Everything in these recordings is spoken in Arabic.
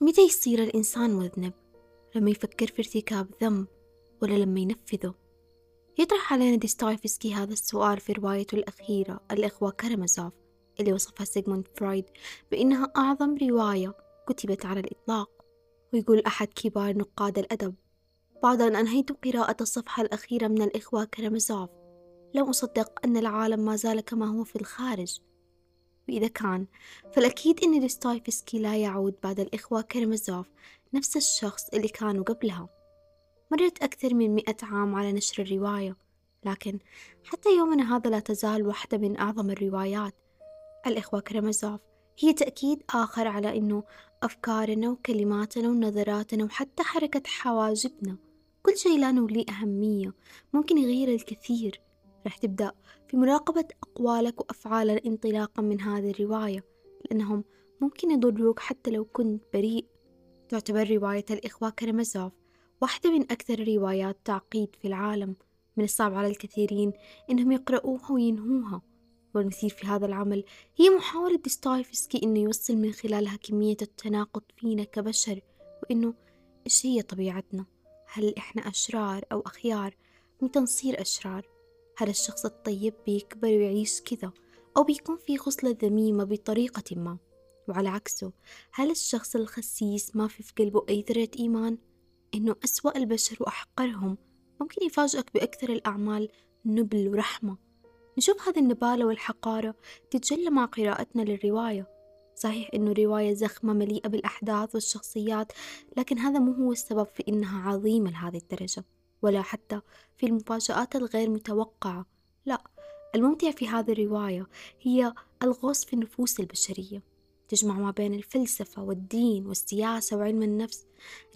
متى يصير الإنسان مذنب؟ لما يفكر في ارتكاب ذنب ولا لما ينفذه؟ يطرح علينا ديستويفسكي هذا السؤال في روايته الأخيرة الإخوة كارامازوف اللي وصفها سيغموند فرويد بأنها أعظم رواية كتبت على الإطلاق ويقول أحد كبار نقاد الأدب بعد أن أنهيت قراءة الصفحة الأخيرة من الإخوة كارامازوف لم أصدق أن العالم ما زال كما هو في الخارج وإذا كان فالأكيد أن دوستويفسكي لا يعود بعد الإخوة كرمزوف نفس الشخص اللي كانوا قبلها. مرت أكثر من مئة عام على نشر الرواية لكن حتى يومنا هذا لا تزال واحدة من أعظم الروايات. الإخوة كرمزوف هي تأكيد آخر على أنه أفكارنا وكلماتنا ونظراتنا وحتى حركة حواجبنا كل شيء له نولي أهمية ممكن يغير الكثير. رح تبدأ في مراقبة أقوالك وأفعالك انطلاقا من هذه الرواية لأنهم ممكن يضروك حتى لو كنت بريء. تعتبر رواية الإخوة كرمزوف واحدة من أكثر الروايات تعقيد في العالم. من الصعب على الكثيرين إنهم يقرؤوها وينهوها. والمثير في هذا العمل هي محاولة ديستايفسكي إنه يوصل من خلالها كمية التناقض فينا كبشر وإنه إيش هي طبيعتنا؟ هل إحنا أشرار أو أخيار؟ متى نصير أشرار. هل الشخص الطيب بيكبر ويعيش كذا أو بيكون في خصلة ذميمة بطريقة ما. وعلى عكسه هل الشخص الخسيس ما في في قلبه أي ذرة إيمان؟ إنه أسوأ البشر وأحقرهم. ممكن يفاجئك بأكثر الأعمال نبل ورحمة. نشوف هذه النبالة والحقارة تتجلى مع قراءتنا للرواية. صحيح إنه رواية زخمة مليئة بالأحداث والشخصيات لكن هذا مو هو السبب في إنها عظيمة لهذه الدرجة. ولا حتى في المفاجآت الغير متوقعة. لا الممتع في هذه الرواية هي الغوص في النفوس البشرية. تجمع ما بين الفلسفة والدين والسياسة وعلم النفس.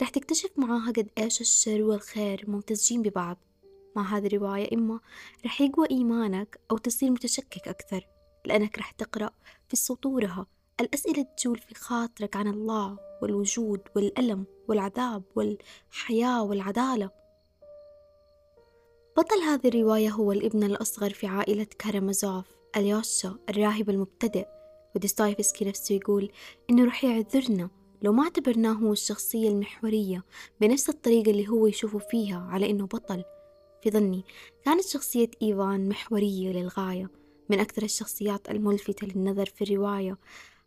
رح تكتشف معاها قد إيش الشر والخير ممتزجين ببعض. مع هذه الرواية إما رح يقوى إيمانك أو تصير متشكك أكثر لأنك رح تقرأ في سطورها الأسئلة تجول في خاطرك عن الله والوجود والألم والعذاب والحياة والعدالة. بطل هذه الرواية هو الابن الأصغر في عائلة كارامازوف اليوشا الراهب المبتدئ. وديستايفسكي نفسه يقول إنه رح يعذرنا لو ما اعتبرناه هو الشخصية المحورية بنفس الطريقة اللي هو يشوفه فيها على إنه بطل. في ظني كانت شخصية إيفان محورية للغاية من أكثر الشخصيات الملفتة للنظر في الرواية.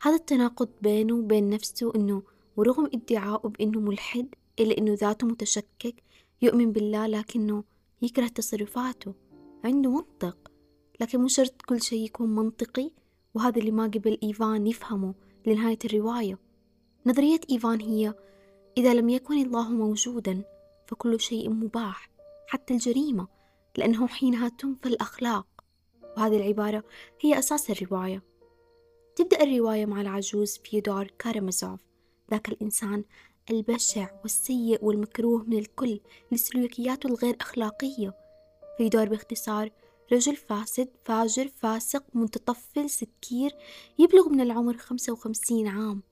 هذا التناقض بينه وبين نفسه إنه ورغم ادعائه بإنه ملحد إلا إنه ذاته متشكك يؤمن بالله لكنه يكره تصرفاته عنده منطق لكن مو شرط كل شيء يكون منطقي وهذا اللي ما قبل إيفان يفهمه لنهاية الرواية. نظرية إيفان هي إذا لم يكن الله موجودا فكل شيء مباح حتى الجريمة لأنه حينها تنفى الأخلاق. وهذه العبارة هي أساس الرواية. تبدأ الرواية مع العجوز فيودور كارامازوف. ذاك الإنسان البشع والسيء والمكروه من الكل لسلوكياته الغير أخلاقية. فيدور باختصار رجل فاسد فاجر فاسق متطفل سكير يبلغ من العمر خمسة وخمسين عام.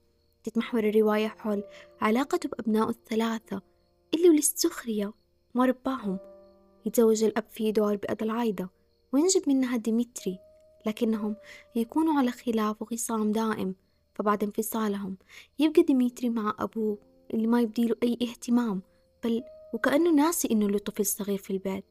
تتمحور الرواية حول علاقته بأبنائه الثلاثة اللي وللسخرية ما رباهم يتزوج الأب فيدور بأدلايدا وينجب منها ديمتري لكنهم يكونوا على خلاف وخصام دائم. فبعد انفصالهم يبقى ديمتري مع أبوه اللي ما يبديله أي اهتمام بل وكأنه ناسي إنه له طفل صغير في البيت.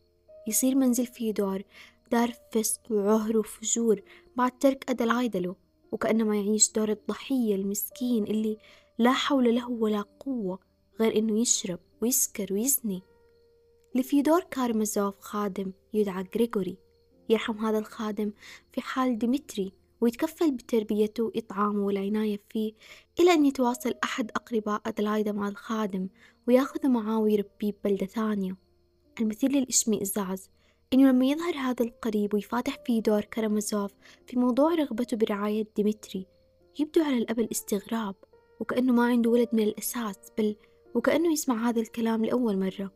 يصير منزل فيدور دار فسق وعهر وفجور بعد ترك أدلايدا له وكأنما يعيش دور الضحية المسكين اللي لا حول له ولا قوة غير إنه يشرب ويسكر ويزني. لفيدور كارمازوف خادم يدعى غريغوري يرحم هذا الخادم في حال ديمتري. ويتكفل بتربيته وإطعامه والعناية فيه إلى أن يتواصل أحد أقرباء أدلايدا مع الخادم وياخذه معاه ويربيه ببلدة ثانية. المثير للإشمئزاز إنه لما يظهر هذا القريب ويفاتح فيه دور كرامازوف في موضوع رغبته برعاية ديمتري. يبدو على الأب الاستغراب وكأنه ما عنده ولد من الأساس بل وكأنه يسمع هذا الكلام لأول مرة.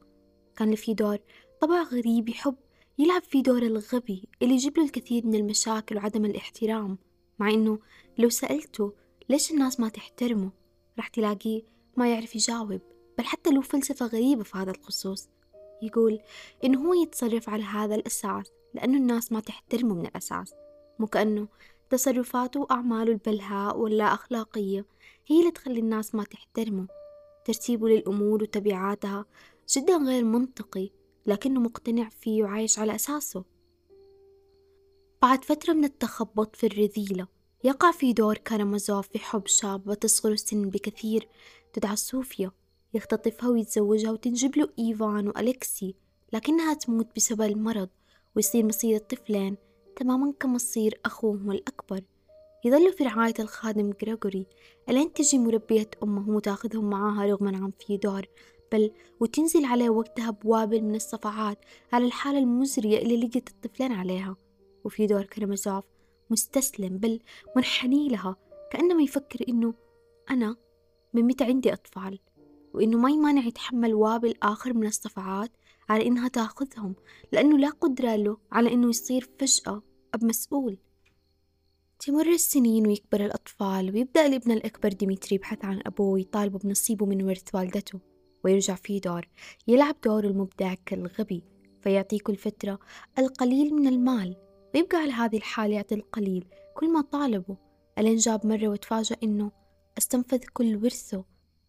كان لفيدور طبع غريب يحب يلعب في دور الغبي اللي يجيب له الكثير من المشاكل وعدم الاحترام مع إنه لو سألته ليش الناس ما تحترمه راح تلاقيه ما يعرف يجاوب بل حتى له فلسفة غريبة في هذا الخصوص. يقول إنه هو يتصرف على هذا الأساس لأنه الناس ما تحترمه من الأساس مو كأنه تصرفاته وأعماله البلهاء واللا أخلاقية هي اللي تخلي الناس ما تحترمه. ترتيبه للأمور وتبعاتها جدا غير منطقي. لكنه مقتنع فيه وعايش على أساسه. بعد فترة من التخبط في الرذيلة يقع في دور كارامازوف في حب شابة تصغر السن بكثير. تدعى صوفيا يختطفها ويتزوجها وتنجب له إيفان وأليكسي لكنها تموت بسبب المرض ويصير مصير الطفلين تماما كمصير أخوهم الأكبر. يظل في رعاية الخادم غريغوري ألين تجي مربية أمه وتأخذهم معاها رغما عن فيودور بل وتنزل عليه وقتها بوابل من الصفعات على الحالة المزرية اللي لقيت الطفلين عليها. وفيودور كرمزوف مستسلم بل منحني لها كأنما يفكر إنه أنا من متى عندي أطفال وإنه ما يمانع يتحمل وابل آخر من الصفعات على إنها تأخذهم لأنه لا قدرة له على إنه يصير فجأة أب مسؤول تمر السنين ويكبر الأطفال ويبدأ الابن الأكبر ديمتري يبحث عن أبوه ويطالبه بنصيبه من ورث والدته. ويرجع فيدور يلعب دور المبدع كالغبي فيعطي كل فترة القليل من المال ويبقى على هذه الحال يعطي القليل كل ما طالبه. إلين جا مرة وتفاجأ إنه استنفذ كل ورثه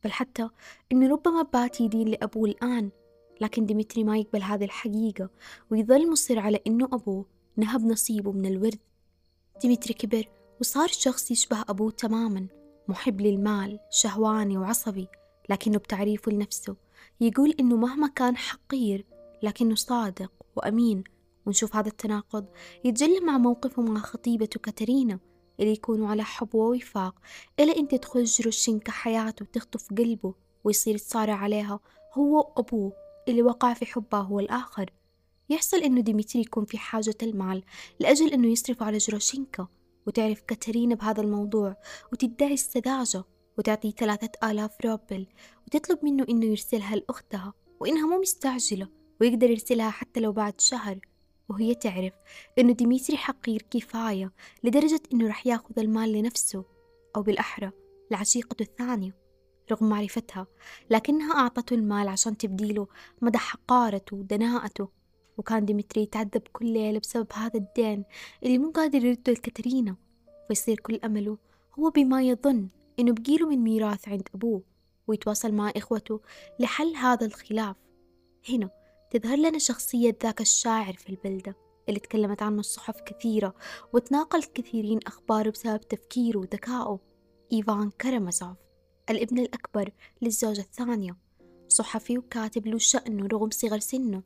بل حتى إنه ربما بات يدين لأبوه الآن. لكن ديمتري ما يقبل هذه الحقيقة ويظل مصر على إنه أبوه نهب نصيبه من الورث. ديمتري كبر وصار شخص يشبه أبوه تماما محب للمال شهواني وعصبي. لكنه بتعريفه لنفسه. يقول إنه مهما كان حقير لكنه صادق وأمين. ونشوف هذا التناقض. يتجلى مع موقفه مع خطيبته كاترينا اللي يكونوا على حب ووفاق إلى أن تدخل جروشينكا حياته وتخطف قلبه ويصير يتصارع عليها هو وأبوه اللي وقع في حبها هو الآخر. يحصل إنه ديمتري يكون في حاجة المال لأجل إنه يصرف على جروشينكا وتعرف كاترينا بهذا الموضوع وتدعي السذاجة وتعطيه ثلاثة آلاف روبل وتطلب منه إنه يرسلها لأختها وإنها مو مستعجلة ويقدر يرسلها حتى لو بعد شهر. وهي تعرف إنه ديمتري حقير كفاية لدرجة إنه رح ياخذ المال لنفسه أو بالأحرى لعشيقته الثانية رغم معرفتها لكنها أعطته المال عشان تبدي له مدى حقارته ودناءته. وكان ديمتري يتعذب كل ليلة بسبب هذا الدين اللي مو قادر يرده لكاترينا ويصير كل أمله هو بما يظن. إنه بقيله من ميراث عند أبوه ويتواصل مع إخوته لحل هذا الخلاف. هنا تظهر لنا شخصية ذاك الشاعر في البلدة اللي تكلمت عنه الصحف كثيرة وتناقل كثيرين أخباره بسبب تفكيره وذكائه. إيفان كرامازوف الابن الأكبر للزوجة الثانية صحفي وكاتب له شأنه رغم صغر سنه.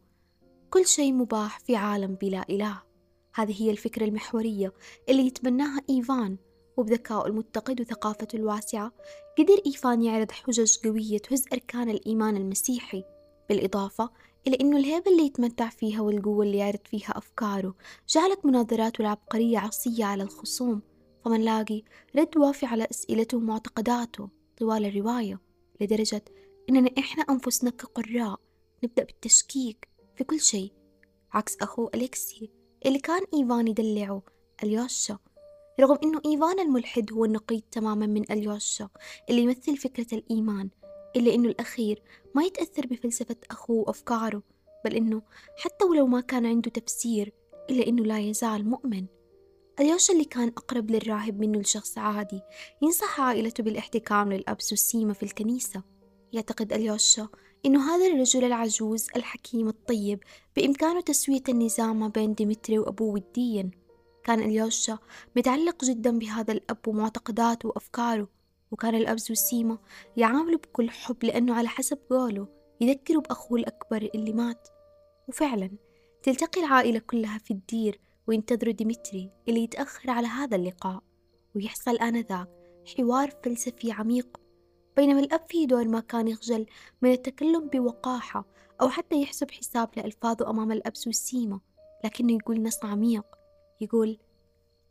كل شيء مباح في عالم بلا إله. هذه هي الفكرة المحورية اللي يتبناها إيفان. وبذكائه المتقد وثقافته الواسعة قدر إيفان يعرض حجج قوية تهز أركان الإيمان المسيحي بالإضافة إلى أنه الهيبة اللي يتمتع فيها والقوة اللي يعرض فيها أفكاره جعلت مناظراته العبقرية عصية على الخصوم فمن لاقي رد وافي على أسئلته ومعتقداته طوال الرواية لدرجة إننا إحنا أنفسنا كقراء نبدأ بالتشكيك في كل شيء عكس أخوه أليكسي اللي كان إيفان يدلعه أليوشا. رغم إنه إيفان الملحد هو النقيض تماما من اليوشا اللي يمثل فكرة الإيمان إلا إنه الأخير ما يتأثر بفلسفة أخوه وأفكاره بل إنه حتى ولو ما كان عنده تفسير إلا إنه لا يزال مؤمن. اليوشا اللي كان أقرب للراهب منه لشخص عادي ينصح عائلته بالاحتكام للأبس والسيمة في الكنيسة. يعتقد اليوشا إنه هذا الرجل العجوز الحكيم الطيب بإمكانه تسوية النزاع ما بين ديمتري وأبوه وديا. كان إليوشا متعلق جدا بهذا الأب ومعتقداته وأفكاره وكان الأب زوسيما يعامله بكل حب لأنه على حسب قوله يذكره بأخوه الأكبر اللي مات. وفعلا تلتقي العائلة كلها في الدير وينتظروا ديمتري اللي يتأخر على هذا اللقاء. ويحصل آنذاك حوار فلسفي عميق بينما الأب في دور ما كان يخجل من التكلم بوقاحة أو حتى يحسب حساب لألفاظه أمام الأبس والسيمة لكنه يقول نص عميق. يقول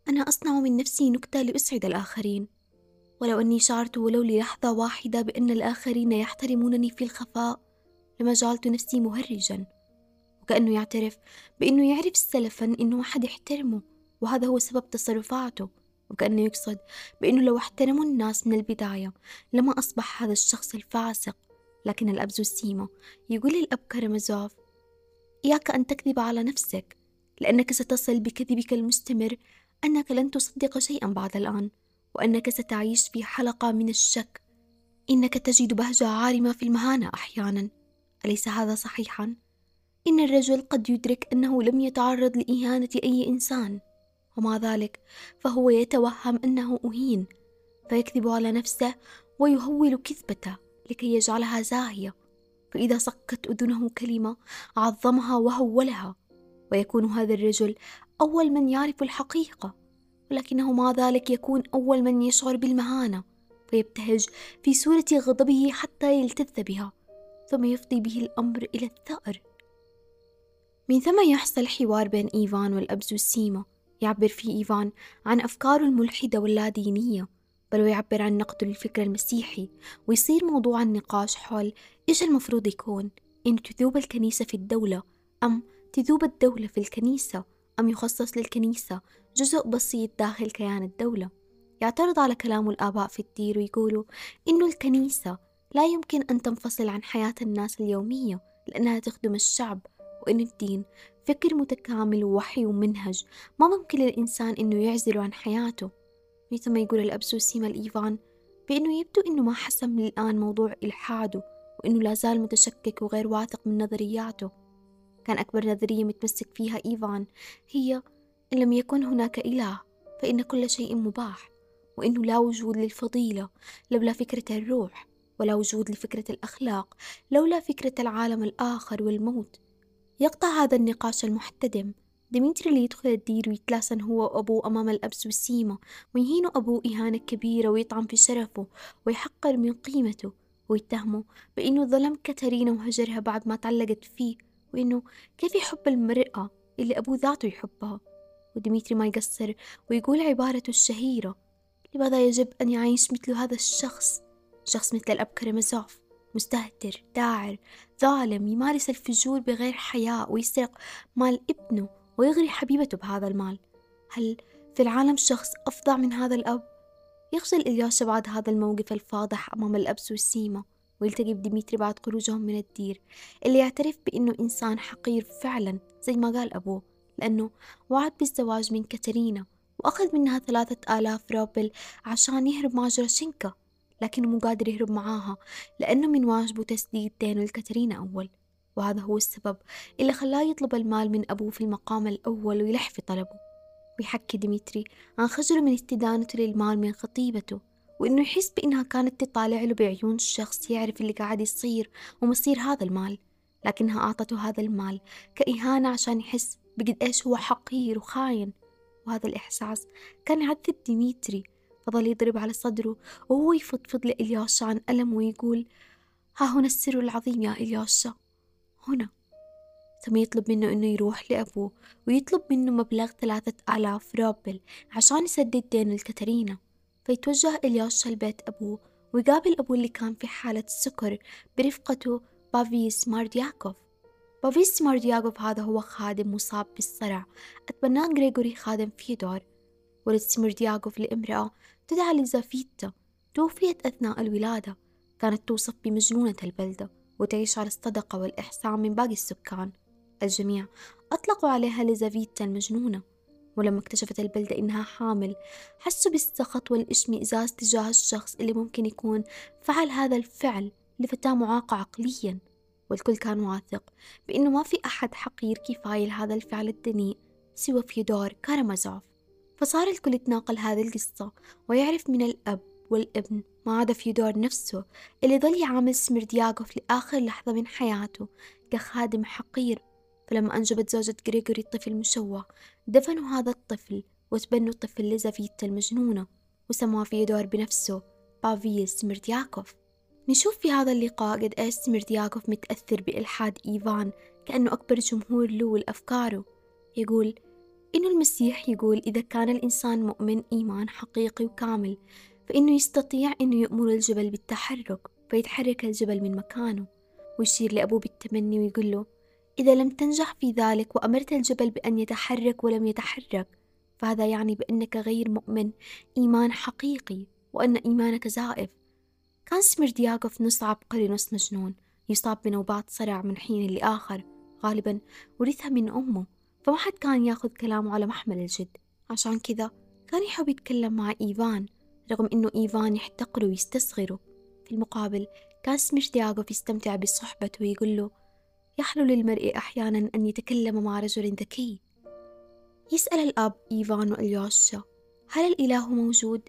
أنا أصنع من نفسي نكتة لأسعد الآخرين. ولو أني شعرت ولو للحظة واحدة بأن الآخرين يحترمونني في الخفاء لما جعلت نفسي مهرجا. وكأنه يعترف بأنه يعرف سلفا أنه أحد يحترمه وهذا هو سبب تصرفاته. وكأنه يقصد بأنه لو احترموا الناس من البداية لما أصبح هذا الشخص الفاسق. لكن الأب زوسيما يقول للأب كرمزوف إياك أن تكذب على نفسك. لأنك ستصل بكذبك المستمر أنك لن تصدق شيئا بعد الآن وأنك ستعيش في حلقة من الشك. إنك تجد بهجة عارمة في المهانة أحيانا. أليس هذا صحيحا؟ إن الرجل قد يدرك أنه لم يتعرض لإهانة أي إنسان. ومع ذلك فهو يتوهم أنه أهين فيكذب على نفسه ويهول كذبته لكي يجعلها زاهية. فإذا صكت أذنه كلمة عظمها وهولها. ويكون هذا الرجل أول من يعرف الحقيقة ولكنه مع ذلك يكون أول من يشعر بالمهانة فيبتهج في صورة غضبه حتى يلتذ بها ثم يفضي به الأمر إلى الثأر. من ثم يحصل حوار بين إيفان والأب زوسيما يعبر فيه إيفان عن أفكاره الملحدة واللادينية بل ويعبر عن نقده للفكر المسيحي ويصير موضوع النقاش حول إيش المفروض يكون إن تذوب الكنيسة في الدولة أم تذوب الدولة في الكنيسة أم يخصص للكنيسة جزء بسيط داخل كيان الدولة. يعترض على كلام الآباء في الدير ويقولوا إنه الكنيسة لا يمكن أن تنفصل عن حياة الناس اليومية لأنها تخدم الشعب وإن الدين فكر متكامل ووحي ومنهج ما ممكن للإنسان إنه يعزله عن حياته. مثل ما يقول الأب سوسيما الإيفان بأنه يبدو إنه ما حسم الآن موضوع إلحاده وإنه لا زال متشكك وغير واثق من نظرياته. كان أكبر نظرية متمسك فيها إيفان هي إن لم يكن هناك إله فإن كل شيء مباح وإنه لا وجود للفضيلة لولا فكرة الروح ولا وجود لفكرة الأخلاق لولا فكرة العالم الآخر والموت. يقطع هذا النقاش المحتدم. ديمتري اللي يدخل الدير ويتلاسن هو وأبوه أمام الأب زوسيما ويهين أبوه إهانة كبيرة ويطعن في شرفه ويحقر من قيمته ويتهمه بأنه ظلم كاترينا وهجرها بعد ما تعلقت فيه. وإنه كيف يحب المرأة اللي أبوه ذاته يحبها؟ وديمتري ما يقصر ويقول عبارته الشهيرة لماذا يجب أن يعيش مثل هذا الشخص؟ شخص مثل الأب كريمازوف مستهتر داعر ظالم يمارس الفجور بغير حياء ويسرق مال ابنه ويغري حبيبته بهذا المال. هل في العالم شخص أفظع من هذا الأب؟ يخجل إلياشا بعد هذا الموقف الفاضح أمام الأب سوسيما؟ ويلتقي بديمتري بعد خروجهم من الدير اللي يعترف بأنه إنسان حقير فعلا زي ما قال أبوه لأنه وعد بالزواج من كاترينا وأخذ منها ثلاثة آلاف روبل عشان يهرب مع جروشينكا لكنه مو قادر يهرب معاها لأنه من واجبه تسديد دينه لكاترينا أول وهذا هو السبب اللي خلاه يطلب المال من أبوه في المقام الأول ويلح في طلبه ويحكي ديمتري عن خجله من استدانته للمال من خطيبته. وإنه يحس بإنها كانت تطالع له بعيون الشخص يعرف اللي قاعد يصير ومصير هذا المال. لكنها أعطته هذا المال كإهانة عشان يحس بقد إيش هو حقير وخاين. وهذا الإحساس كان يعذب ديمتري. فضل يضرب على صدره وهو يفضفض لأليوشا عن ألم ويقول ها هنا السر العظيم يا أليوشا هنا. ثم يطلب منه إنه يروح لأبوه ويطلب منه مبلغ ثلاثة آلاف روبل عشان يسدد دينه لكاترينا. فيتوجه أليوشا لبيت أبوه ويقابل أبوه اللي كان في حالة سكر برفقة بافيل سمردياكوف. بافيل سمردياكوف هذا هو خادم مصاب بالصرع. اتبناه غريغوري خادم فيدور ولد سمردياكوف لامرأة تدعى ليزافيتا توفيت أثناء الولادة. كانت توصف بمجنونة البلدة وتعيش على الصدقة والإحسان من باقي السكان. الجميع أطلقوا عليها ليزافيتا المجنونة. ولما اكتشفت البلدة إنها حامل حسوا بالسخط والإشمئزاز تجاه الشخص اللي ممكن يكون فعل هذا الفعل لفتاة معاقة عقليا. والكل كان واثق بأنه ما في أحد حقير كفاية لهذا الفعل الدنيء سوى فيودور كارامازوف. فصار الكل يتناقل هذه القصة ويعرف من الأب والابن ما عدا فيودور نفسه اللي ظل يعامل سمردياغوف لآخر لحظة من حياته كخادم حقير. فلما أنجبت زوجة غريغوري الطفل مشوه دفنوا هذا الطفل وتبنوا طفل ليزافيتا المجنونة وسموه فيودور بنفسه بافيل سمردياكوف نشوف في هذا اللقاء قد إيش سمردياكوف متأثر بإلحاد إيفان كأنه أكبر جمهور له لأفكاره يقول إنه المسيح يقول إذا كان الإنسان مؤمن إيمان حقيقي وكامل فإنه يستطيع إنه يأمر الجبل بالتحرك فيتحرك الجبل من مكانه. ويشير لأبوه بالتمني ويقول له إذا لم تنجح في ذلك وأمرت الجبل بأن يتحرك ولم يتحرك فهذا يعني بأنك غير مؤمن إيمان حقيقي وأن إيمانك زائف. كان سمردياغوف نص عبقري نص مجنون يصاب بنوبات صرع من حين لآخر. غالبا ورثها من أمه فما حد كان يأخذ كلامه على محمل الجد. عشان كذا كان يحب يتكلم مع إيفان رغم إنه إيفان يحتقره ويستصغره في المقابل كان سميرتياغوف يستمتع بصحبته ويقول له يحلو للمرء أحيانا أن يتكلم مع رجل ذكي. يسأل الأب إيفان وإلياشا هل الإله موجود؟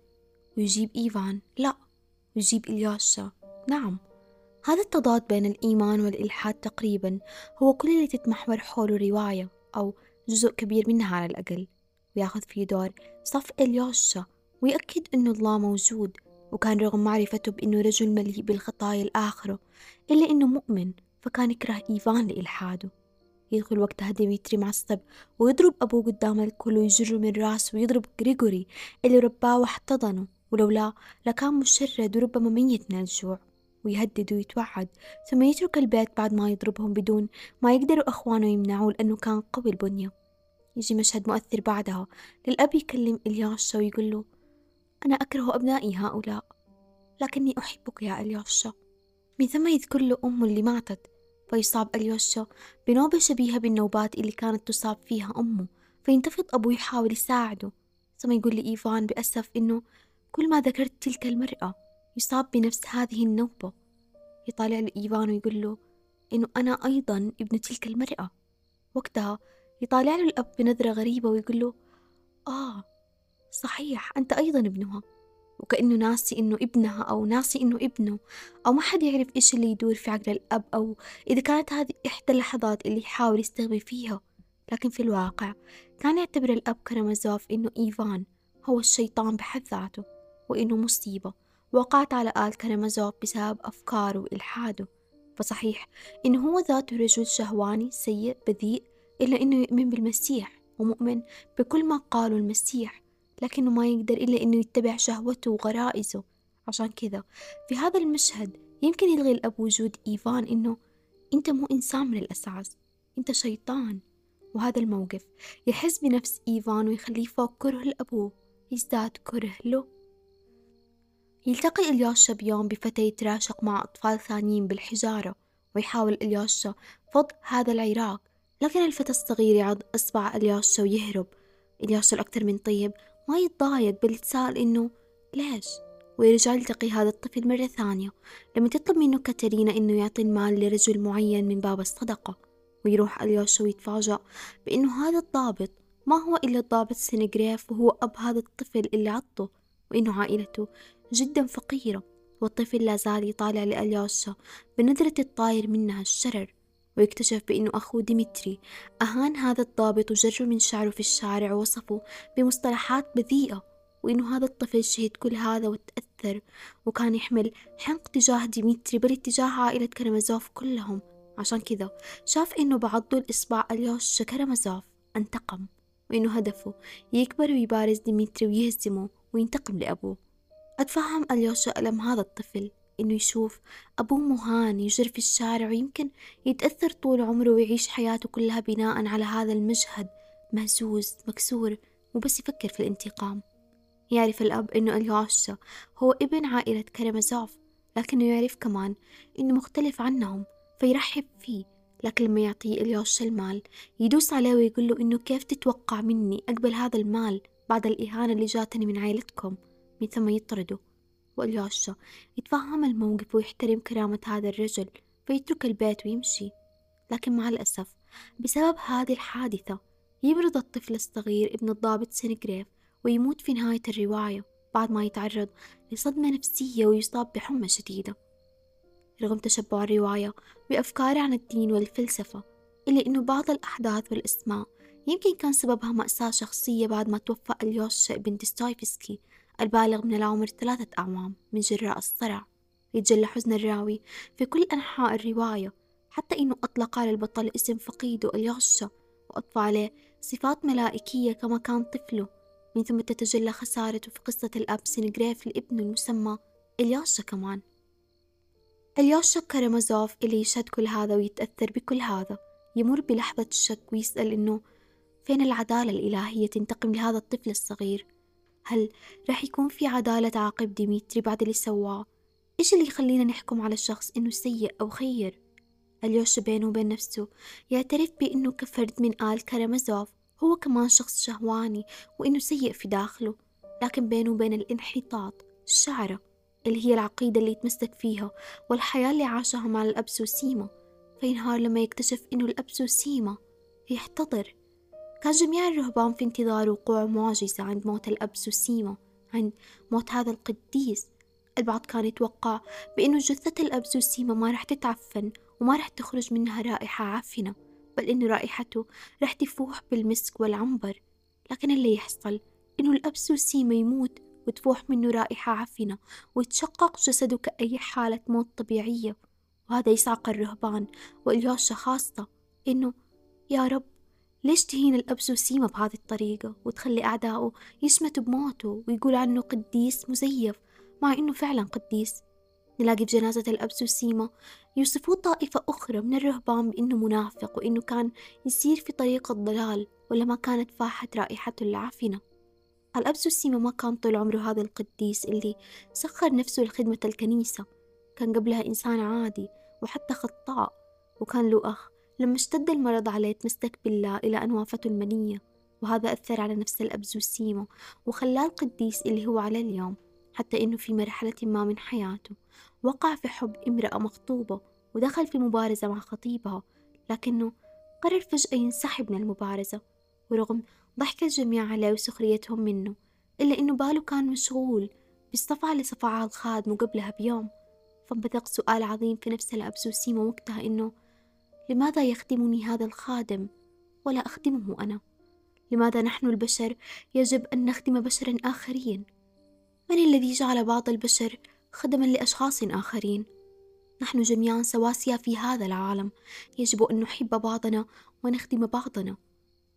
ويجيب إيفان لا. ويجيب إلياشا نعم. هذا التضاد بين الإيمان والإلحاد تقريبا هو كل اللي تتمحور حوله رواية أو جزء كبير منها على الأقل. ويأخذ فيه دور صف إلياشا ويأكد أنه الله موجود وكان رغم معرفته بأنه رجل مليء بالخطايا الآخرة إلا أنه مؤمن. فكان يكره إيفان لإلحاده. يدخل وقتها ديمتري معصب ويضرب أبوه قدام الكل ويجره من رأسه ويضرب غريغوري اللي رباه واحتضنه ولولا لكان مشرد وربما ميت من الجوع. ويهدد ويتوعد ثم يترك البيت بعد ما يضربهم بدون ما يقدروا أخوانه يمنعوه لأنه كان قوي البنية. يجي مشهد مؤثر بعدها للأب يكلم إلياشا ويقول له أنا أكره أبنائي هؤلاء لكني أحبك يا إلياشا. من ثم يذكر له أمه اللي ماتت فيصاب اليوشا بنوبة شبيهة بالنوبات اللي كانت تصاب فيها أمه فينتفض أبوه يحاول يساعده. ثم يقول لإيفان بأسف إنه كل ما ذكرت تلك المرأة يصاب بنفس هذه النوبة. يطالع لإيفان ويقول له إنه أنا أيضا ابن تلك المرأة. وقتها يطالع له الأب بنظرة غريبة ويقول له آه صحيح أنت أيضا ابنها. وكأنه ناسي إنه ابنها أو ناسي إنه ابنه أو ما حد يعرف إيش اللي يدور في عقل الأب أو إذا كانت هذه إحدى اللحظات اللي يحاول يستغبي فيها. لكن في الواقع كان يعتبر الأب كرمزوف إنه إيفان هو الشيطان بحد ذاته وإنه مصيبة. وقعت على آل كرمزوف بسبب أفكاره وإلحاده. فصحيح إنه هو ذاته رجل شهواني سيء بذيء إلا إنه يؤمن بالمسيح ومؤمن بكل ما قاله المسيح. لكنه ما يقدر إلا إنه يتبع شهوته وغرائزه. عشان كذا في هذا المشهد يمكن يلغي الأب وجود إيفان إنه أنت مو إنسان من الأساس أنت شيطان. وهذا الموقف يحس بنفس إيفان ويخليه فوق كره لأبوه يزداد كره له. يلتقي إلياشا بيوم بفتى يتراشق مع أطفال ثانيين بالحجارة ويحاول إلياشا فض هذا العراق. لكن الفتى الصغير يعض إصبع إلياشا ويهرب. إلياشا الأكثر من طيب ما يتضايق بل يتساءل إنه ليش؟ ويرجع يلتقي هذا الطفل مرة ثانية لما تطلب منه كاترينا إنه يعطي المال لرجل معين من باب الصدقة ويروح أليوشا ويتفاجأ بإنه هذا الضابط ما هو إلا الضابط سنيجريف وهو أب هذا الطفل اللي عضه وإنه عائلته جدا فقيرة والطفل لا زال يطالع لأليوشا بنظرة الطاير منها الشرر. ويكتشف بأنه أخوه ديمتري. أهان هذا الضابط وجره من شعره في الشارع ووصفه بمصطلحات بذيئة وإنه هذا الطفل شهد كل هذا وتأثر وكان يحمل حنق تجاه ديمتري بل تجاه عائلة كرمزوف كلهم. عشان كذا شاف إنه بعضه لإصبع اليوشا كرمزوف انتقم وإنه هدفه يكبر ويبارز ديمتري ويهزمه وينتقم لأبوه. اتفهم اليوشا ألم هذا الطفل. إنه يشوف أبوه مهان يجر في الشارع ويمكن يتأثر طول عمره ويعيش حياته كلها بناء على هذا المشهد. مهزوز مكسور وبس يفكر في الانتقام. يعرف الأب إنه اليوشا هو ابن عائلة كرمزوف لكنه يعرف كمان إنه مختلف عنهم فيرحب فيه. لكن لما يعطيه الياشا المال يدوس عليه ويقول له إنه كيف تتوقع مني أقبل هذا المال بعد الإهانة اللي جاتني من عائلتكم؟ من ثم يطرده. والياشا يتفهم الموقف ويحترم كرامة هذا الرجل فيترك البيت ويمشي. لكن مع الأسف بسبب هذه الحادثة يمرض الطفل الصغير ابن الضابط سينغريف ويموت في نهاية الرواية بعد ما يتعرض لصدمة نفسية ويصاب بحمى شديدة. رغم تشبع الرواية بأفكار عن الدين والفلسفة إلا أنه بعض الأحداث والأسماء يمكن كان سببها مأساة شخصية بعد ما توفى اليوش بن ديستويفسكي البالغ من العمر ثلاثة أعوام من جراء الصرع يتجلى حزن الراوي في كل أنحاء الرواية حتى إنه أطلق على البطل اسم فقيده اليغشة وأضفى عليه صفات ملائكية كما كان طفله. من ثم تتجلى خسارته في قصة الأب سنيغريف لابنه المسمى إليوشا كمان. أليوشا كرمزوف اللي يشهد كل هذا ويتأثر بكل هذا يمر بلحظة الشك ويسأل إنه فين العدالة الإلهية تنتقم لهذا الطفل الصغير؟ هل رح يكون في عدالة تعاقب ديمتري بعد اللي سواه؟ إيش اللي يخلينا نحكم على الشخص إنه سيء أو خير؟ اليوش بينه وبين نفسه يعترف بإنه كفرد من آل كرامازوف هو كمان شخص شهواني وإنه سيء في داخله لكن بينه وبين الانحطاط الشعرة اللي هي العقيدة اللي يتمسك فيها والحياة اللي عاشها مع الأب سوسيما فينهار لما يكتشف إنه الأب سوسيما يحتضر كان جميع الرهبان في انتظار وقوع معجزة عند موت الأب سوسيما عند موت هذا القديس. البعض كان يتوقع بأنه جثة الأب سوسيما ما رح تتعفن وما رح تخرج منها رائحة عفنة بل إنه رائحته رح تفوح بالمسك والعنبر. لكن اللي يحصل إنه الأب سوسيما يموت وتفوح منه رائحة عفنة ويتشقق جسده كأي حالة موت طبيعية. وهذا يصعق الرهبان وإلياشا خاصة إنه يا رب ليش تهين الأب سوسيما بهذه الطريقة وتخلي أعدائه يشمتوا بموته ويقول عنه قديس مزيف مع إنه فعلا قديس؟ نلاقي في جنازة الأب سوسيما يوصفوه طائفة أخرى من الرهبان بأنه منافق وإنه كان يسير في طريق الضلال ولما كانت فاحت رائحته العفنة الأب سوسيما ما كان طول عمره هذا القديس اللي سخر نفسه لخدمة الكنيسة. كان قبلها إنسان عادي وحتى خطاء وكان له أخ. لما اشتد المرض عليه تمسك بالله إلى أن وافته المنية وهذا أثر على نفس الأب زوسيمو وخلاه القديس اللي هو على اليوم حتى إنه في مرحلة ما من حياته. وقع في حب امرأة مخطوبة ودخل في مبارزة مع خطيبها لكنه قرر فجأة ينسحب من المبارزة ورغم ضحك الجميع عليه وسخريتهم منه إلا إنه باله كان مشغول بالصفعة اللي صفعها الخادم قبلها بيوم. فانبثق سؤال عظيم في نفس الأب سوسيما وقتها إنه لماذا يخدمني هذا الخادم ولا أخدمه أنا؟ لماذا نحن البشر يجب أن نخدم بشرا آخرين؟ من الذي جعل بعض البشر خدما لأشخاص آخرين؟ نحن جميعا سواسية في هذا العالم يجب أن نحب بعضنا ونخدم بعضنا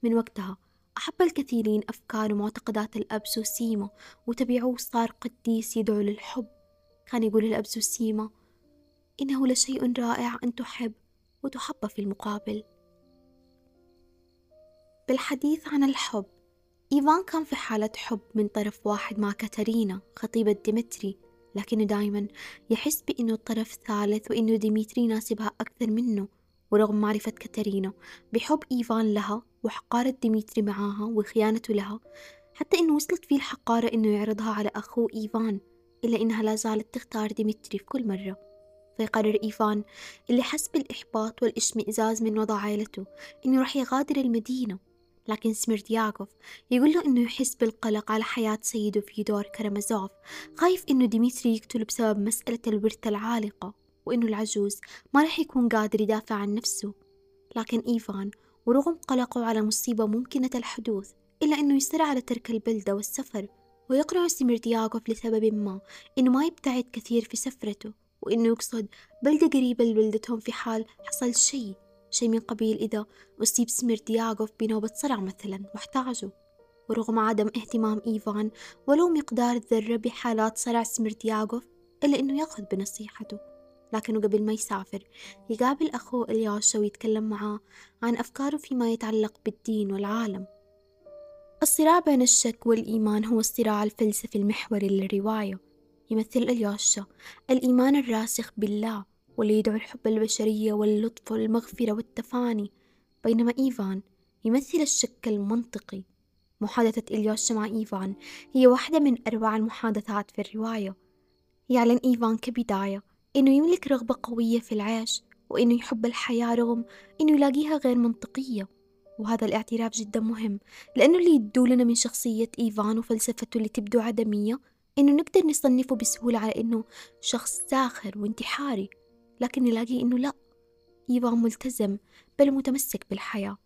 من وقتها أحب الكثيرين أفكار ومعتقدات الأب سوسيما وتبعوه صار قديس يدعو للحب كان يقول الأب زوسيما إنه لشيء رائع أن تحب وتحب في المقابل. بالحديث عن الحب إيفان كان في حالة حب من طرف واحد مع كاترينا خطيبة ديمتري لكنه دايما يحس بأنه الطرف ثالث وأنه ديمتري يناسبها أكثر منه. ورغم معرفة كاترينا بحب إيفان لها وحقارة ديمتري معاها وخيانته لها حتى إنه وصلت فيه الحقارة إنه يعرضها على أخوه إيفان إلا إنها لا زالت تختار ديمتري في كل مرة. فيقرر إيفان اللي حس بالإحباط والإشمئزاز من وضع عائلته إنه راح يغادر المدينة. لكن سميردياكوف يقول له إنه يحس بالقلق على حياة سيده فيودور كرامازوف خايف إنه ديمتري يقتل بسبب مسألة الورثة العالقة وإنه العجوز ما راح يكون قادر يدافع عن نفسه. لكن إيفان ورغم قلقه على مصيبة ممكنة الحدوث إلا إنه يصر على ترك البلدة والسفر ويقنع سميردياغوف لسبب ما إنه ما يبتعد كثير في سفرته. وإنه يقصد بلدة قريبة لبلدتهم في حال حصل شيء شيء من قبيل إذا أصيب سميردياغوف بنوبة صرع مثلا واحتاجوا ورغم عدم اهتمام إيفان ولو مقدار ذرة بحالات صرع سميردياغوف إلا إنه يأخذ بنصيحته. لكنه قبل ما يسافر يقابل أخوه إلياشا ويتكلم معاه عن أفكاره فيما يتعلق بالدين والعالم. الصراع بين الشك والإيمان هو الصراع الفلسفي المحوري للرواية. يمثل الياشا الإيمان الراسخ بالله واللي يدعو الحب البشرية واللطف والمغفرة والتفاني. بينما إيفان يمثل الشك المنطقي. محادثة إلياشا مع إيفان هي واحدة من أروع المحادثات في الرواية. يعلن إيفان كبداية إنه يملك رغبة قوية في العيش وإنه يحب الحياة رغم إنه يلاقيها غير منطقية. وهذا الاعتراف جدا مهم لأنه اللي يدولنا من شخصية إيفان وفلسفته اللي تبدو عدمية إنه نقدر نصنفه بسهولة على إنه شخص ساخر وانتحاري لكن نلاقي إنه لأ. إيفان ملتزم بل متمسك بالحياة.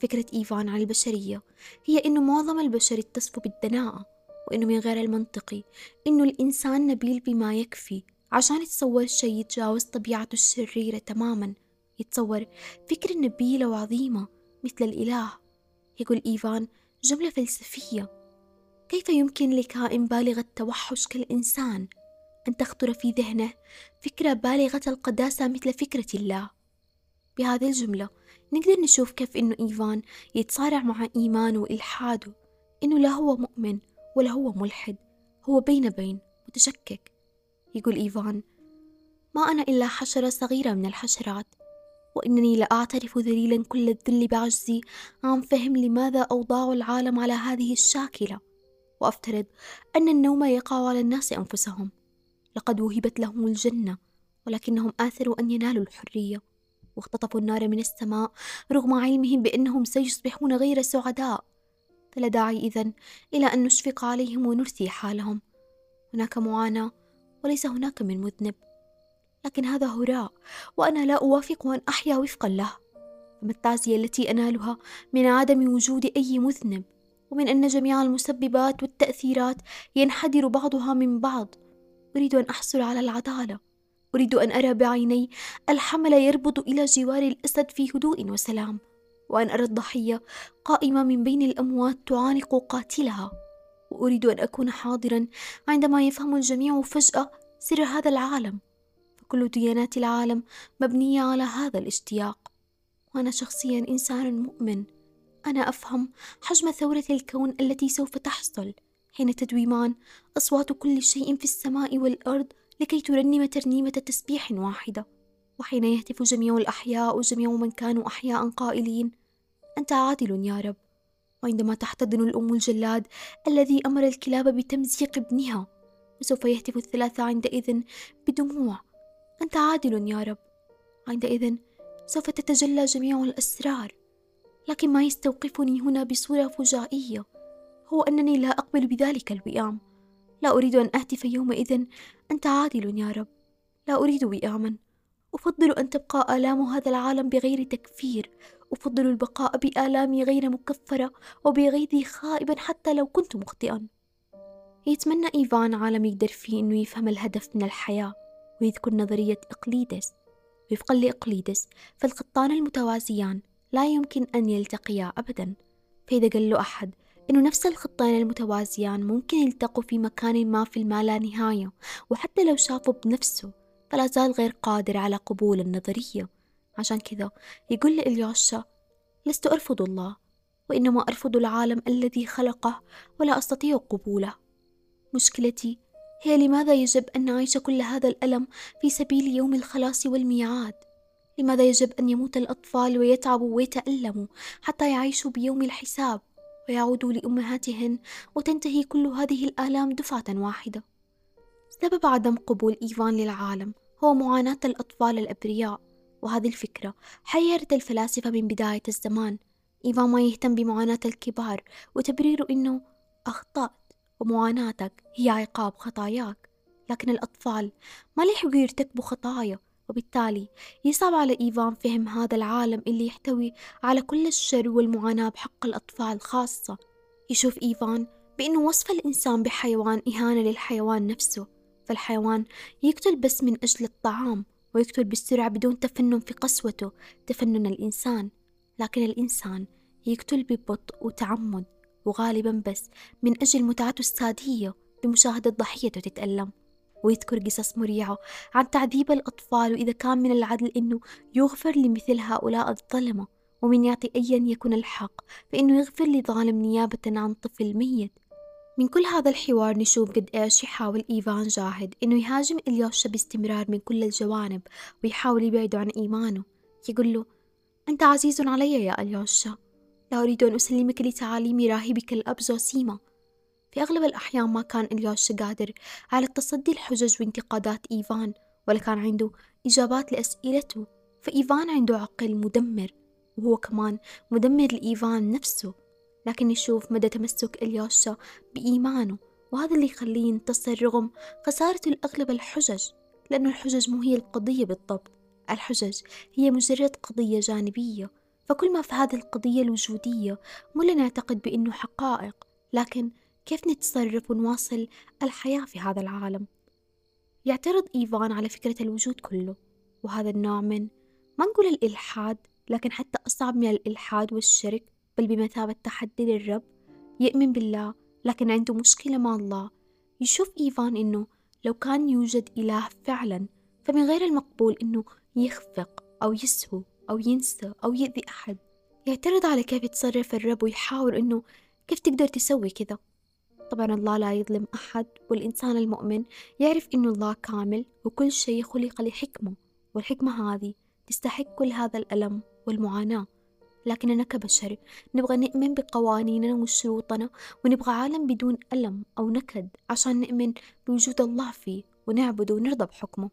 فكرة إيفان عن البشرية هي إنه معظم البشر يتصفوا بالدناءة وإنه من غير المنطقي إنه الإنسان نبيل بما يكفي عشان يتصور شيء يتجاوز طبيعته الشريرة تماما. يتصور فكرة نبيلة وعظيمة مثل الإله. يقول إيفان جملة فلسفية. كيف يمكن لكائن بالغ التوحش كالإنسان أن تخطر في ذهنه فكرة بالغة القداسة مثل فكرة الله؟ بهذه الجملة نقدر نشوف كيف إنه إيفان يتصارع مع إيمانه وإلحاده إنه لا هو مؤمن ولا هو ملحد هو بين بين متشكك. يقول إيفان ما أنا إلا حشرة صغيرة من الحشرات وإنني لأعترف ذليلا كل الذل بعجزي عن فهم لماذا أوضاع العالم على هذه الشاكلة؟ وأفترض أن النوم يقع على الناس أنفسهم. لقد وهبت لهم الجنة ولكنهم آثروا أن ينالوا الحرية. واختطفوا النار من السماء رغم علمهم بأنهم سيصبحون غير سعداء. فلا داعي إذن إلى أن نشفق عليهم ونرثي حالهم. هناك معاناة وليس هناك من مذنب. لكن هذا هراء وأنا لا أوافق أن أحيا وفقا له. فما التعزية التي أنالها من عدم وجود أي مذنب. ومن أن جميع المسببات والتأثيرات ينحدر بعضها من بعض. أريد أن أحصل على العدالة. أريد أن أرى بعيني الحمل يربض إلى جوار الأسد في هدوء وسلام وأن أرى الضحية قائمة من بين الأموات تعانق قاتلها. وأريد أن أكون حاضرا عندما يفهم الجميع فجأة سر هذا العالم. فكل ديانات العالم مبنية على هذا الاشتياق. وأنا شخصيا إنسان مؤمن. أنا أفهم حجم ثورة الكون التي سوف تحصل. حين تدويمان أصوات كل شيء في السماء والأرض لكي ترنم ترنيمة تسبيح واحدة. وحين يهتف جميع الأحياء وجميع من كانوا أحياء قائلين أنت عادل يا رب. وعندما تحتضن الأم الجلاد الذي أمر الكلاب بتمزيق ابنها وسوف يهتف الثلاثة عندئذ بدموع. أنت عادل يا رب. عندئذ سوف تتجلى جميع الأسرار. لكن ما يستوقفني هنا بصورة فجائية. هو أنني لا أقبل بذلك الوئام. لا أريد أن أهتف يومئذ. أنت عادل يا رب. لا أريد وئاما. أفضل أن تبقى آلام هذا العالم بغير تكفير. أفضل البقاء بآلامي غير مكفرة وبغيظي خائبا حتى لو كنت مخطئا. يتمنى إيفان عالم يقدر فيه إنه يفهم الهدف من الحياة ويذكر نظرية إقليدس. وفقا لإقليدس فالقطان المتوازيان لا يمكن أن يلتقيا أبدا. فإذا قال له أحد إنه نفس الخطين المتوازيان ممكن يلتقوا في مكان ما في المالا نهاية وحتى لو شافوا بنفسه فلا زال غير قادر على قبول النظرية. عشان كذا يقول لإلياشا لست أرفض الله وإنما أرفض العالم الذي خلقه ولا أستطيع قبوله. مشكلتي هي لماذا يجب أن نعيش كل هذا الألم في سبيل يوم الخلاص والميعاد؟ لماذا يجب أن يموت الأطفال ويتعبوا ويتألموا حتى يعيشوا بيوم الحساب ويعودوا لأمهاتهن وتنتهي كل هذه الآلام دفعة واحدة؟ سبب عدم قبول إيفان للعالم هو معاناة الأطفال الأبرياء وهذه الفكرة حيرت الفلاسفة من بداية الزمان. إيفان ما يهتم بمعاناة الكبار وتبريره إنه أخطأت ومعاناتك هي عقاب خطاياك لكن الأطفال ما لحقوا يرتكبوا خطايا وبالتالي يصعب على إيفان فهم هذا العالم اللي يحتوي على كل الشر والمعاناة بحق الأطفال خاصة. يشوف إيفان بأنه وصف الإنسان بحيوان إهانة للحيوان نفسه فالحيوان يقتل بس من أجل الطعام ويقتل بسرعة بدون تفنن في قسوته تفنن الإنسان. لكن الإنسان يقتل ببطء وتعمد وغالبا بس من أجل متعته السادية بمشاهدة ضحيته تتألم. ويذكر قصص مريعة عن تعذيب الأطفال وإذا كان من العدل أنه يغفر لمثل هؤلاء الظلمة ومن يعطي أيا يكن الحق فإنه يغفر لظالم نيابة عن طفل ميت. من كل هذا الحوار نشوف قد إيش يحاول إيفان جاهد إنه يهاجم إلياشا باستمرار من كل الجوانب ويحاول يبعده عن إيمانه. يقول له أنت عزيز علي يا إلياشا لا أريد أن أسلمك لتعاليم راهبك الأب زوسيما. في أغلب الأحيان ما كان إلياش قادر على التصدي لحجج وانتقادات إيفان ولا كان عنده إجابات لأسئلته. فإيفان عنده عقل مدمر وهو كمان مدمر لإيفان نفسه. لكن نشوف مدى تمسك إلياشا بإيمانه وهذا اللي يخليه ينتصر رغم خسارة الأغلب الحجج لأن الحجج مو هي القضية بالضبط. الحجج هي مجرد قضية جانبية. فكل ما في هذه القضية الوجودية مو لنعتقد بأنه حقائق لكن كيف نتصرف ونواصل الحياة في هذا العالم؟ يعترض إيفان على فكرة الوجود كله وهذا النوع من ما نقول الإلحاد لكن حتى أصعب من الإلحاد والشرك بل بمثابة تحدي للرب. يؤمن بالله لكن عنده مشكلة مع الله. يشوف إيفان إنه لو كان يوجد إله فعلا فمن غير المقبول إنه يخفق أو يسهو أو ينسى أو يأذي أحد. يعترض على كيف يتصرف الرب ويحاول إنه كيف تقدر تسوي كذا؟ طبعا الله لا يظلم أحد والإنسان المؤمن يعرف إنه الله كامل وكل شيء خلق لحكمة والحكمة هذه تستحق كل هذا الألم والمعاناة لكننا كبشر نبغى نؤمن بقوانيننا وشروطنا ونبغى عالم بدون ألم أو نكد عشان نؤمن بوجود الله فيه ونعبده ونرضى بحكمه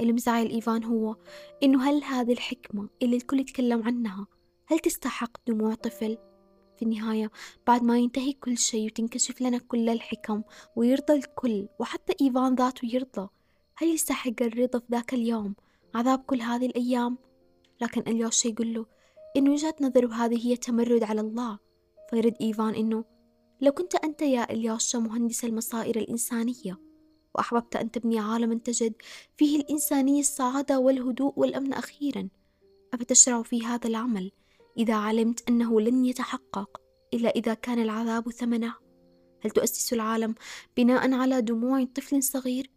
اللي مزعل إيفان هو إنه هل هذه الحكمة اللي الكل يتكلم عنها هل تستحق دموع طفل؟ في النهاية بعد ما ينتهي كل شيء وتنكشف لنا كل الحكم ويرضى الكل وحتى إيفان ذاته يرضى هل يستحق الرضا في ذاك اليوم؟ عذاب كل هذه الأيام؟ لكن اليوشا يقول له إن وجهة نظره هذه هي تمرد على الله. فيرد إيفان إنه لو كنت أنت يا الياشا مهندس المصائر الإنسانية وأحببت أن تبني عالما تجد فيه الإنسانية السعادة والهدوء والأمن أخيرا أفتشرع في هذا العمل؟ إذا علمت أنه لن يتحقق إلا إذا كان العذاب ثمنه هل تؤسس العالم بناء على دموع طفل صغير؟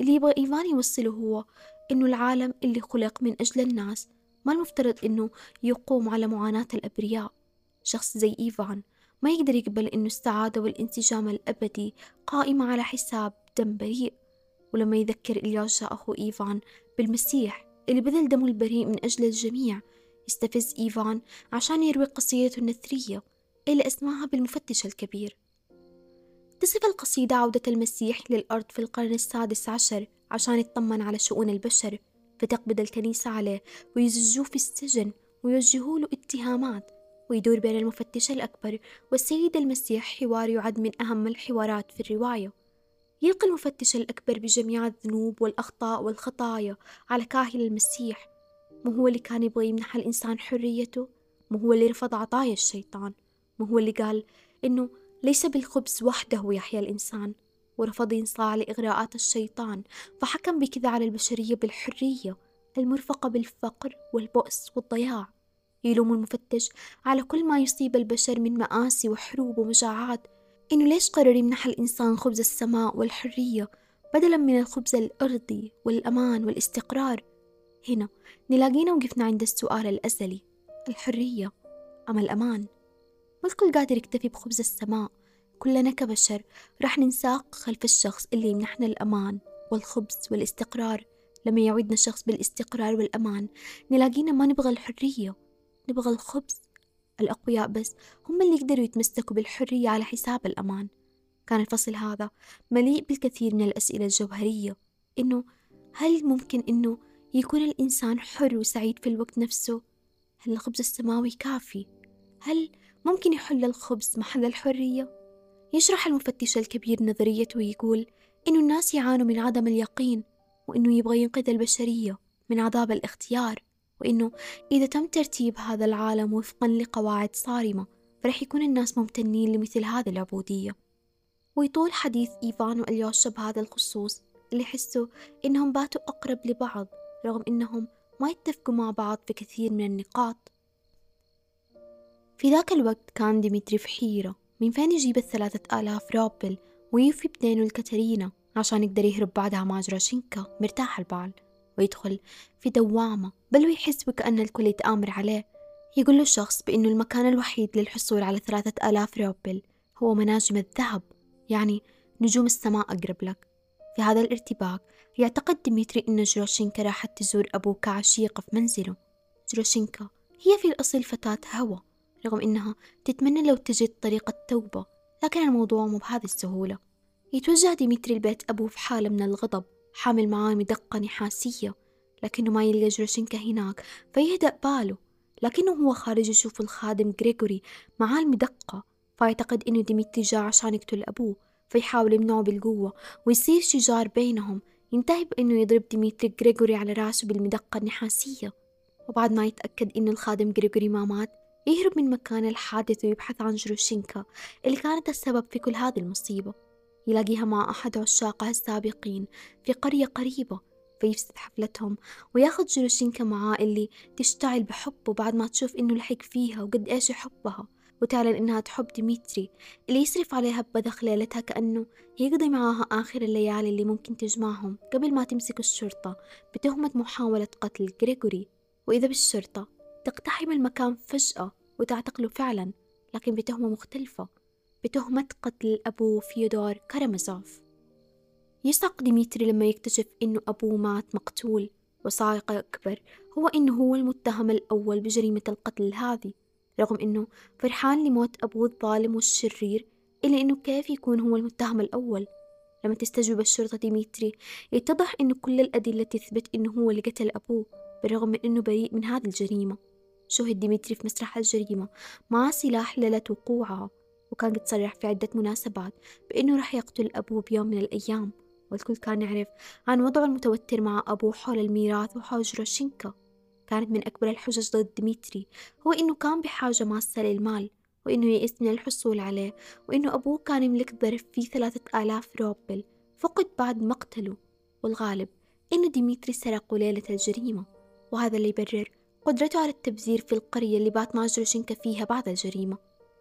اللي يبغى إيفان يوصله هو إنه العالم اللي خلق من أجل الناس ما المفترض إنه يقوم على معاناة الأبرياء. شخص زي إيفان ما يقدر يقبل إنه السعادة والانسجام الأبدي قائمة على حساب دم بريء. ولما يذكر إلياشا أخو إيفان بالمسيح اللي بذل دمه البريء من أجل الجميع يستفز إيفان عشان يروي قصيدته النثرية اللي أسماها بالمفتش الكبير. تصف القصيدة عودة المسيح للأرض في القرن السادس عشر عشان يطمن على شؤون البشر فتقبض الكنيسة عليه ويزجوه في السجن ويوجهوا له اتهامات ويدور بين المفتش الأكبر والسيد المسيح حوار يعد من أهم الحوارات في الرواية. يلقي المفتش الأكبر بجميع الذنوب والأخطاء والخطايا على كاهل المسيح مو هو اللي كان يبغى يمنح الإنسان حريته؟ مو هو اللي رفض عطايا الشيطان؟ مو هو اللي قال إنه ليس بالخبز وحده يحيا الإنسان ورفض ينصاع لإغراءات الشيطان؟ فحكم بكذا على البشرية بالحرية المرفقة بالفقر والبؤس والضياع. يلوم المفتش على كل ما يصيب البشر من مآسي وحروب ومجاعات. إنه ليش قرر يمنح الإنسان خبز السماء والحرية بدلا من الخبز الأرضي والأمان والاستقرار؟ هنا نلاقينا وقفنا عند السؤال الأزلي. الحرية أم الأمان؟ ما الكل قادر يكتفي بخبز السماء. كلنا كبشر رح ننساق خلف الشخص اللي يمنحنا الأمان والخبز والاستقرار. لما يعودنا الشخص بالاستقرار والأمان نلاقينا ما نبغى الحرية نبغى الخبز. الأقوياء بس هم اللي يقدروا يتمسكوا بالحرية على حساب الأمان. كان الفصل هذا مليء بالكثير من الأسئلة الجوهرية إنه هل ممكن إنه يكون الإنسان حر وسعيد في الوقت نفسه؟ هل الخبز السماوي كافي؟ هل ممكن يحل الخبز محل الحرية؟ يشرح المفتش الكبير نظريته ويقول إنه الناس يعانوا من عدم اليقين وإنه يبغى ينقذ البشرية من عذاب الاختيار وإنه إذا تم ترتيب هذا العالم وفقا لقواعد صارمة فرح يكون الناس ممتنين لمثل هذه العبودية ويطول حديث إيفان وأليوشا بهذا الخصوص اللي حسوا إنهم باتوا أقرب لبعض رغم إنهم ما يتفقوا مع بعض في كثير من النقاط. في ذاك الوقت كان ديمتري في حيرة. من فين يجيب الثلاثة آلاف روبل ويوفي بدينه لكاترينا عشان يقدر يهرب بعدها مع جروشينكا مرتاح البال ويدخل في دوامة بل ويحس وكأن الكل يتآمر عليه. يقول له الشخص بأنه المكان الوحيد للحصول على ثلاثة آلاف روبل هو مناجم الذهب يعني نجوم السماء أقرب لك. في هذا الارتباك يعتقد ديمتري أن جروشينكا راحت تزور أبوه كعشيقة في منزله. جروشينكا هي في الأصل فتاة هوى رغم إنها تتمنى لو تجد طريقة توبة لكن الموضوع مو بهذه السهولة. يتوجه ديمتري لبيت أبوه في حالة من الغضب حامل معاه مدقة نحاسية لكنه ما يلقى جروشينكا هناك فيهدأ باله. لكنه هو خارج يشوف الخادم غريغوري معاه المدقة فيعتقد إنه ديمتري جاء عشان يقتل أبوه فيحاول يمنعه بالقوة ويصير شجار بينهم. ينتهي بأنه يضرب ديمتري غريغوري على رأسه بالمدقة النحاسية. وبعد ما يتأكد إنه الخادم غريغوري ما مات يهرب من مكان الحادث ويبحث عن جروشينكا اللي كانت السبب في كل هذه المصيبة. يلاقيها مع أحد عشاقها السابقين في قرية قريبة فيفسد حفلتهم وياخد جروشينكا معاه اللي تشتعل بحبه بعد ما تشوف إنه لحق فيها وقد إيش يحبها وتعلن إنها تحب ديمتري اللي يصرف عليها ببذخ ليلتها كأنه يقضي معاها آخر الليالي اللي ممكن تجمعهم قبل ما تمسكه الشرطة بتهمة محاولة قتل غريغوري وإذا بالشرطة تقتحم المكان فجأة وتعتقله فعلا لكن بتهمة مختلفة بتهمة قتل أبوه فيودور كارامازوف. يصعق ديمتري لما يكتشف إنه أبوه مات مقتول وصاعقة أكبر هو إنه هو المتهم الأول بجريمة القتل هذه. رغم إنه فرحان لموت أبوه الظالم والشرير إلا إنه كيف يكون هو المتهم الأول؟ لما تستجوب الشرطة ديمتري يتضح إنه كل الأدلة تثبت إنه هو اللي قتل أبوه بالرغم من إنه بريء من هذه الجريمة. شوهد ديمتري في مسرح الجريمة مع سلاح ليلة وقوعها وكان قد صرح في عدة مناسبات بإنه رح يقتل أبوه بيوم من الأيام. والكل كان يعرف عن وضعه المتوتر مع أبوه حول الميراث وحول جروشينكا كانت من أكبر الحجج ضد ديمتري هو إنه كان بحاجة ماسة للمال وإنه يئس من الحصول عليه وإنه أبوه كان يملك ظرف فيه ثلاثة آلاف روبل فقد بعد مقتله. والغالب إنه ديمتري سرقه ليلة الجريمة وهذا اللي يبرر قدرته على التبذير في القرية اللي بات مع جروشينكا فيها بعد الجريمة.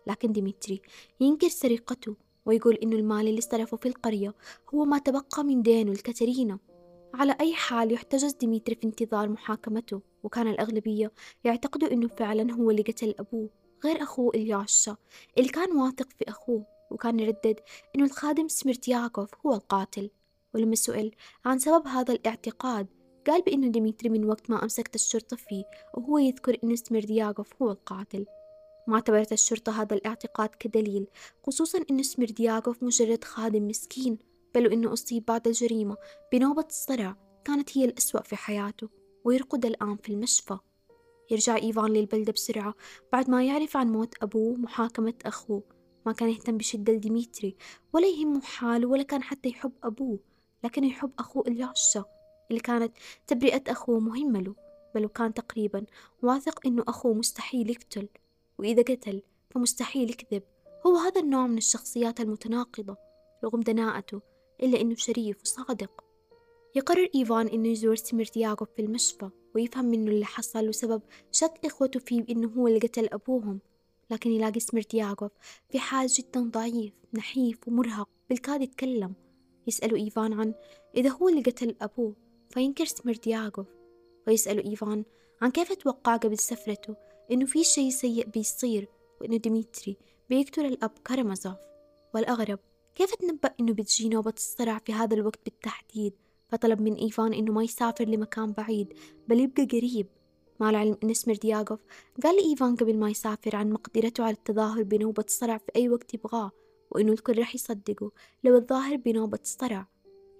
لكن ديمتري ينكر سرقته ويقول إنه المال اللي صرفه في القرية هو ما تبقى من دينه لكاترينا على أي حال يحتجز ديمتري في انتظار محاكمته وكان الأغلبية يعتقدوا إنه فعلا هو اللي قتل أبوه غير أخوه أليوشا اللي كان واثق في أخوه وكان يردد إنه الخادم سميردياكوف هو القاتل. ولما سئل عن سبب هذا الاعتقاد قال بأنه ديمتري من وقت ما أمسكت الشرطة فيه وهو يذكر إنه سميردياغوف هو القاتل. ما اعتبرت الشرطة هذا الاعتقاد كدليل خصوصا إن سميردياغوف مجرد خادم مسكين بل وإنه أصيب بعد الجريمة بنوبة الصرع كانت هي الأسوأ في حياته ويرقد الآن في المشفى. يرجع إيفان للبلدة بسرعة بعد ما يعرف عن موت أبوه محاكمة أخوه. ما كان يهتم بشدة لديميتري ولا يهمه حاله ولا كان حتى يحب أبوه لكنه يحب أخوه الياشا اللي كانت تبرئة أخوه مهمة له. بل وكان تقريبا واثق إنه أخوه مستحيل يقتل وإذا قتل فمستحيل يكذب. هو هذا النوع من الشخصيات المتناقضة رغم دناءته. إلا إنه شريف وصادق. يقرر إيفان إنه يزور سميرتياغوف في المشفى ويفهم منه اللي حصل وسبب شك إخوته فيه بإنه هو اللي قتل أبوهم. لكن يلاقي سميرتياغوف في حال جدا ضعيف نحيف ومرهق بالكاد يتكلم. يسأله إيفان عن إذا هو اللي قتل أبوه فينكر سميردياكوف ويسأله إيفان عن كيف توقع قبل سفرته إنه في شيء سيء بيصير وإنه ديمتري بيقتل الأب كارامازوف والأغرب كيف تنبأ إنه بتجي نوبة الصرع في هذا الوقت بالتحديد؟ فطلب من إيفان إنه ما يسافر لمكان بعيد بل يبقى قريب. مع العلم أن سميردياكوف قال لإيفان قبل ما يسافر عن مقدرته على التظاهر بنوبة صرع في أي وقت يبغاه وإنه الكل رح يصدقه لو الظاهر بنوبة صرع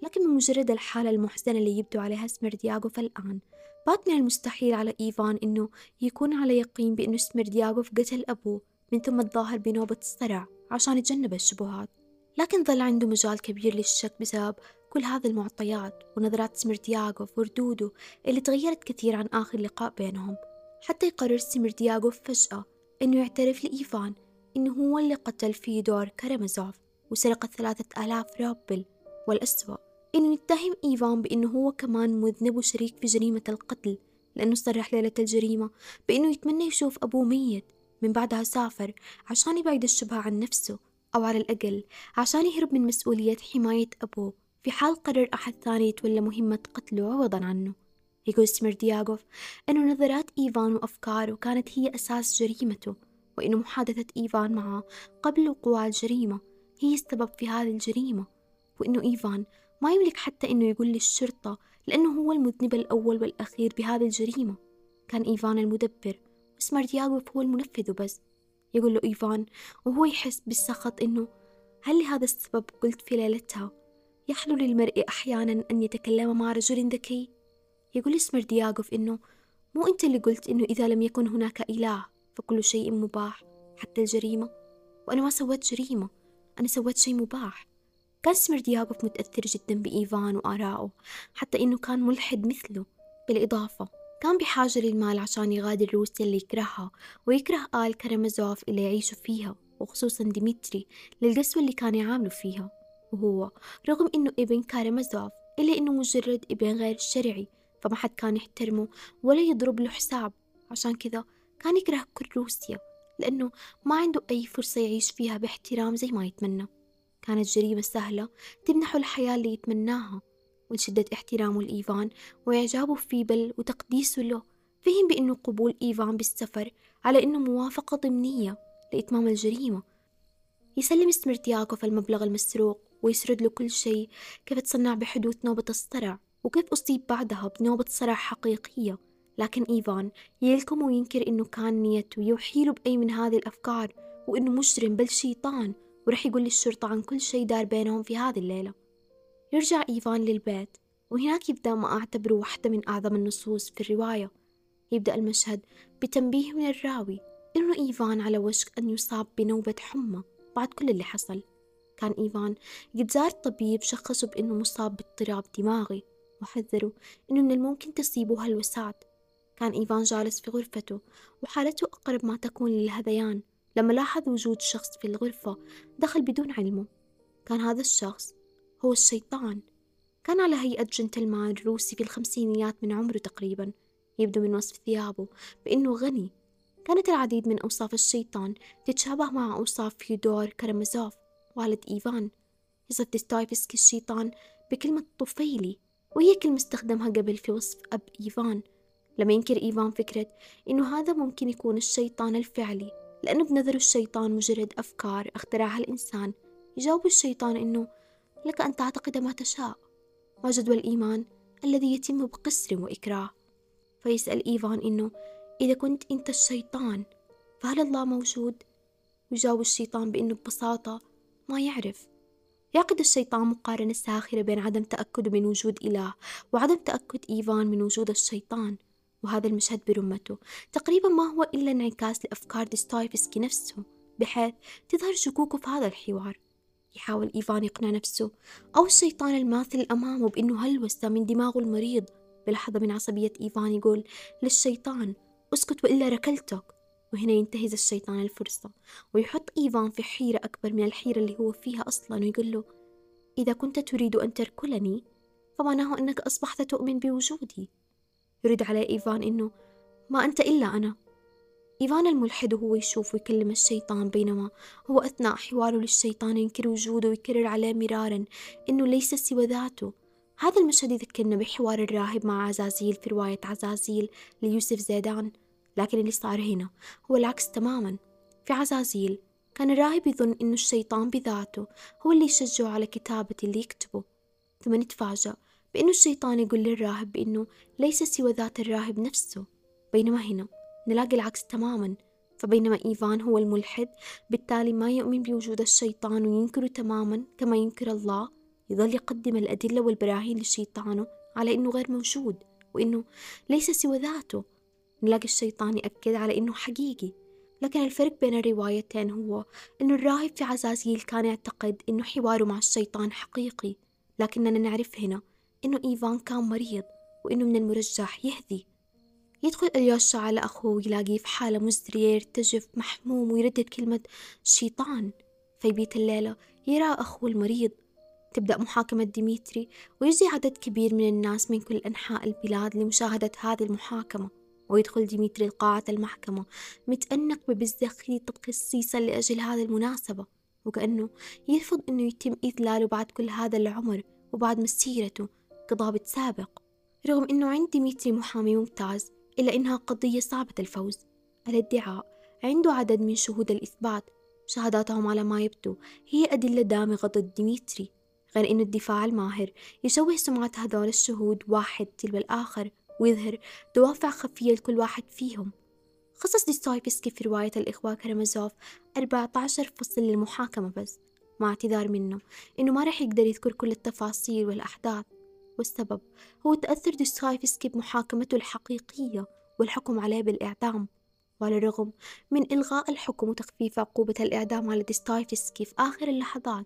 لكن بمجرد الحالة المحزنة اللي يبدو عليها سميردياغوف الآن بات من المستحيل على إيفان إنه يكون على يقين بأنه سميردياغوف قتل أبوه من ثم الظاهر بنوبة الصرع عشان يتجنب الشبهات. لكن ظل عنده مجال كبير للشك بسبب كل هذه المعطيات ونظرات سميردياغوف وردوده اللي تغيرت كثير عن آخر لقاء بينهم. حتى يقرر سميردياغوف فجأة إنه يعترف لإيفان إنه هو اللي قتل فيدور كارامازوف وسرق الثلاثة آلاف روبل والأسوأ إنه يتهم إيفان بإنه هو كمان مذنب وشريك في جريمة القتل لأنه صرح ليلة الجريمة بإنه يتمنى يشوف أبوه ميت. من بعدها سافر عشان يبعد الشبهة عن نفسه. أو على الأقل عشان يهرب من مسؤولية حماية أبوه. في حال قرر أحد ثاني يتولى مهمة قتله عوضا عنه. يقول سميردياغوف أنه نظرات إيفان وأفكاره كانت هي أساس جريمته وأنه محادثة إيفان معه قبل وقوع الجريمة هي السبب في هذه الجريمة وأنه إيفان ما يملك حتى أنه يقول للشرطة لأنه هو المذنب الأول والأخير بهذه الجريمة. كان إيفان المدبر وسميردياغوف هو المنفذ وبس يقول له إيفان وهو يحس بالسخط إنه هل لهذا السبب قلت في ليلتها؟ يحلو للمرء أحيانا أن يتكلم مع رجل ذكي؟ يقول سميردياكوف إنه مو أنت اللي قلت إنه إذا لم يكن هناك إله فكل شيء مباح حتى الجريمة؟ وأنا ما سويت جريمة أنا سويت شيء مباح. كان سميردياكوف متأثر جدا بإيفان وآرائه حتى إنه كان ملحد مثله. بالإضافة كان بحاجة للمال عشان يغادر روسيا اللي يكرهها ويكره آل كرامازوف اللي يعيشوا فيها وخصوصا ديمتري للقسوة اللي كان يعاملوا فيها. وهو رغم إنه ابن كارامازوف إلا إنه مجرد ابن غير شرعي فما حد كان يحترمه ولا يضرب له حساب. عشان كذا كان يكره كل روسيا لأنه ما عنده أي فرصة يعيش فيها باحترام زي ما يتمنى. كانت جريمة سهلة تمنحه الحياة اللي يتمناها. ولشدة احترامه لإيفان وإعجابه في بل وتقديسه له. فهم بأنه قبول إيفان بالسفر على أنه موافقة ضمنية لإتمام الجريمة. يسلم سمرتياكوف المبلغ المسروق ويسرد له كل شيء كيف تصنع بحدوث نوبة الصرع وكيف أصيب بعدها بنوبة صرع حقيقية. لكن إيفان يلكم وينكر إنه كان نيته يوحي له بأي من هذه الأفكار وإنه مجرم بل شيطان ورح يقول للشرطة عن كل شيء دار بينهم في هذه الليلة. يرجع إيفان للبيت وهناك يبدأ ما أعتبره واحدة من أعظم النصوص في الرواية. يبدأ المشهد بتنبيه من الراوي إنه إيفان على وشك أن يصاب بنوبة حمى بعد كل اللي حصل. كان إيفان قد زار طبيب شخصه بأنه مصاب باضطراب دماغي وحذره إنه من الممكن تصيبه هالوسعات كان إيفان جالس في غرفته وحالته أقرب ما تكون للهذيان. لما لاحظ وجود شخص في الغرفة دخل بدون علمه. كان هذا الشخص هو الشيطان. كان على هيئة جنتلمان روسي في الخمسينيات من عمره تقريبا. يبدو من وصف ثيابه بأنه غني. كانت العديد من أوصاف الشيطان تتشابه مع أوصاف فيودور كرامازوف والد إيفان. يصف ديستويفسكي الشيطان بكلمة طفيلي وهي كلمة استخدمها قبل في وصف أب إيفان. لما ينكر إيفان فكرة إنه هذا ممكن يكون الشيطان الفعلي لأنه بنظر الشيطان مجرد أفكار اخترعها الإنسان. يجاوب الشيطان إنه لك أن تعتقد ما تشاء. ما جدوى الإيمان الذي يتم بقسر وإكراه. فيسأل إيفان إنه إذا كنت أنت الشيطان فهل الله موجود؟ يجاوب الشيطان بأنه ببساطة ما يعرف. يعقد الشيطان مقارنة ساخرة بين عدم تأكده من وجود إله وعدم تأكد إيفان من وجود الشيطان. وهذا المشهد برمته. تقريبا ما هو إلا انعكاس لأفكار ديستايفسكي نفسه بحيث تظهر شكوكه في هذا الحوار. يحاول إيفان يقنع نفسه. أو الشيطان الماثل أمامه بأنه هلوسة من دماغه المريض. بلحظة من عصبية إيفان يقول للشيطان أسكت وإلا ركلتك. وهنا ينتهز الشيطان الفرصة. ويحط إيفان في حيرة أكبر من الحيرة اللي هو فيها أصلا ويقول له إذا كنت تريد أن تركلني فمعناه أنك أصبحت تؤمن بوجودي. يرد عليه إيفان إنه ما أنت إلا أنا. إيفان الملحد وهو يشوف ويكلم الشيطان بينما هو أثناء حواره للشيطان ينكر وجوده ويكرر عليه مرارا إنه ليس سوى ذاته. هذا المشهد يذكرنا بحوار الراهب مع عزازيل في رواية عزازيل ليوسف زيدان. لكن اللي صار هنا هو العكس تماما. في عزازيل كان الراهب يظن إنه الشيطان بذاته هو اللي يشجعه على كتابة اللي يكتبه. ثم نتفاجأ بأنه الشيطان يقول للراهب بأنه ليس سوى ذات الراهب نفسه. بينما هنا نلاقي العكس تماما. فبينما إيفان هو الملحد بالتالي ما يؤمن بوجود الشيطان وينكره تماما كما ينكر الله يظل يقدم الأدلة والبراهين لشيطانه على إنه غير موجود وإنه ليس سوى ذاته. نلاقي الشيطان يأكد على إنه حقيقي. لكن الفرق بين الروايتين هو إنه الراهب في عزازيل كان يعتقد إنه حواره مع الشيطان حقيقي. لكننا نعرف هنا إنه إيفان كان مريض وإنه من المرجح يهذي يدخل اليوشا على أخوه ويلاقيه في حالة مزرية يرتجف محموم ويردد كلمة شيطان. في بيت الليلة يرى أخوه المريض. تبدأ محاكمة ديمتري ويجي عدد كبير من الناس من كل أنحاء البلاد لمشاهدة هذه المحاكمة. ويدخل ديمتري لقاعة المحكمة متأنق ببزة خيطت خصيصا لأجل هذه المناسبة. وكأنه يرفض أنه يتم إذلاله بعد كل هذا العمر وبعد مسيرته. كضابط سابق. رغم أنه عند ديمتري محامي ممتاز إلا إنها قضية صعبة الفوز. الادعاء عنده عدد من شهود الإثبات شهاداتهم على ما يبدو هي أدلة دامغة ضد ديمتري غير إنه الدفاع الماهر يشوه سمعة هذول الشهود واحد تلو الآخر ويظهر دوافع خفية لكل واحد فيهم. خصص ديستايفسكي في رواية الإخوة كرامازوف 14 فصل للمحاكمة بس مع اعتذار منه إنه ما رح يقدر يذكر كل التفاصيل والأحداث. والسبب هو تأثر ديستايفسكي بمحاكمته الحقيقية والحكم عليه بالإعدام. وعلى الرغم من إلغاء الحكم وتخفيف عقوبة الإعدام على ديستايفسكي في آخر اللحظات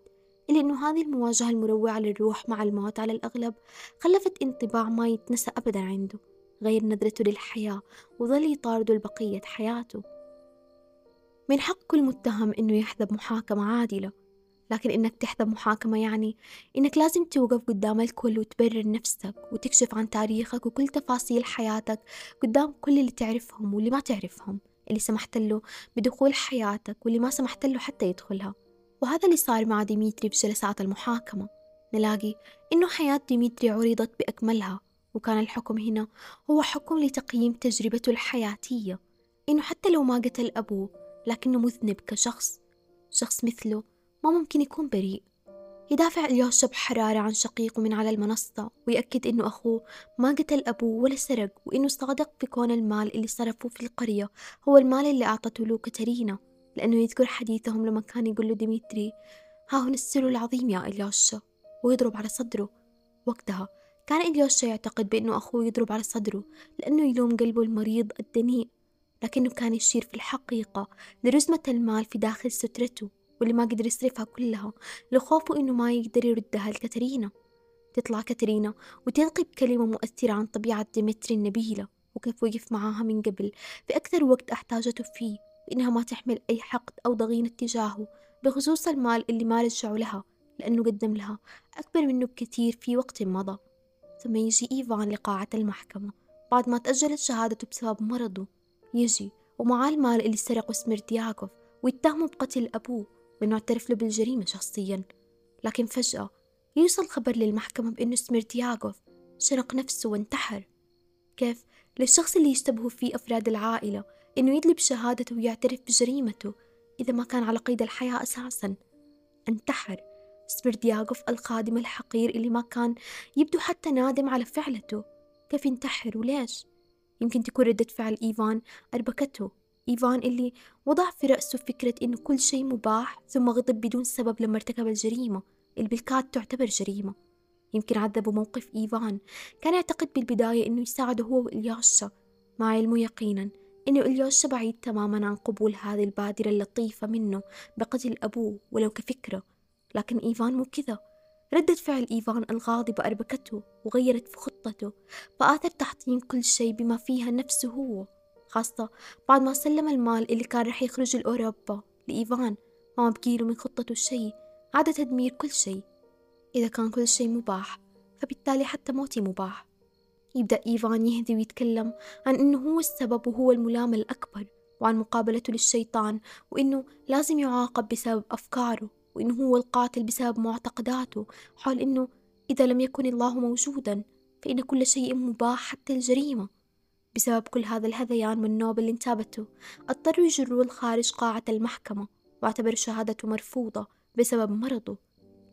إلا أنه هذه المواجهة المروعة للروح مع الموت على الأغلب خلفت انطباع ما يتنسى أبدا عنده غير نظرته للحياة وظل يطارده لبقية حياته. من حق كل متهم أنه يحظى بمحاكمة عادلة لكن إنك تحظى بمحاكمة يعني إنك لازم توقف قدام الكل وتبرر نفسك وتكشف عن تاريخك وكل تفاصيل حياتك قدام كل اللي تعرفهم واللي ما تعرفهم اللي سمحت له بدخول حياتك واللي ما سمحت له حتى يدخلها. وهذا اللي صار مع ديميتري بجلسات المحاكمة. نلاقي إنه حياة ديميتري عرضت بأكملها وكان الحكم هنا هو حكم لتقييم تجربته الحياتية. إنه حتى لو ما قتل أبوه لكنه مذنب كشخص شخص مثله ما ممكن يكون بريء. يدافع اليوشا بحرارة عن شقيقه من على المنصة ويأكد إنه أخوه ما قتل أبوه ولا سرق وإنه صادق في كون المال اللي صرفوه في القرية هو المال اللي أعطته له كاترينا لأنه يذكر حديثهم لما كان يقول له ديمتري ها هنا السر العظيم يا إلياشا ويضرب على صدره. وقتها كان إلياشا يعتقد بأنه أخوه يضرب على صدره لأنه يلوم قلبه المريض الدنيء لكنه كان يشير في الحقيقة لرزمة المال في داخل سترته. واللي ما قدر يصرفها كلها لخوفه إنه ما يقدر يردها لكاترينا. تطلع كاترينا وتلقي بكلمة مؤثرة عن طبيعة ديمتري النبيلة وكيف وقف معاها من قبل. في أكثر وقت أحتاجته فيه وإنها ما تحمل أي حقد أو ضغينة تجاهه بخصوص المال اللي ما رجعوا لها لأنه قدم لها أكبر منه بكثير في وقت مضى. ثم يجي إيفان لقاعة المحكمة. بعد ما تأجلت شهادته بسبب مرضه يجي ومعاه المال اللي سرقه سميردياكوف ويتهمه بقتل أبوه. وإنه اعترف له بالجريمة شخصيا لكن فجأة يوصل خبر للمحكمة بإنه سميردياكوف شنق نفسه وانتحر. كيف؟ للشخص اللي يشتبهوا فيه أفراد العائلة إنه يدلي بشهادته ويعترف بجريمته إذا ما كان على قيد الحياة أساسا. انتحر. سبردياغوف الخادم الحقير اللي ما كان يبدو حتى نادم على فعلته. كيف ينتحر وليش؟ يمكن تكون ردة فعل إيفان أربكته. إيفان اللي وضع في رأسه فكرة إنه كل شيء مباح ثم غضب بدون سبب لما ارتكب الجريمة اللي بالكاد تعتبر جريمة. يمكن عذبه موقف إيفان. كان يعتقد بالبداية إنه يساعده هو وإلياشا مع علمه يقينا إنه إلياشا بعيد تماما عن قبول هذه البادرة اللطيفة منه بقتل أبوه ولو كفكرة. لكن إيفان مو كذا. ردة فعل إيفان الغاضبة أربكته وغيرت في خطته فآثر تحطيم كل شيء بما فيها نفسه هو. خاصة بعد ما سلم المال اللي كان رح يخرج لأوروبا لإيفان ما بقيله من خطته شيء عاد تدمير كل شيء. إذا كان كل شيء مباح فبالتالي حتى موتي مباح. يبدأ إيفان يهدي ويتكلم عن إنه هو السبب وهو الملام الأكبر وعن مقابلته للشيطان وإنه لازم يعاقب بسبب أفكاره وإنه هو القاتل بسبب معتقداته حول إنه إذا لم يكن الله موجودا فإن كل شيء مباح حتى الجريمة. بسبب كل هذا الهذيان من نوب اللي انتابته. اضطروا يجروه خارج قاعة المحكمة. واعتبروا شهادته مرفوضة بسبب مرضه.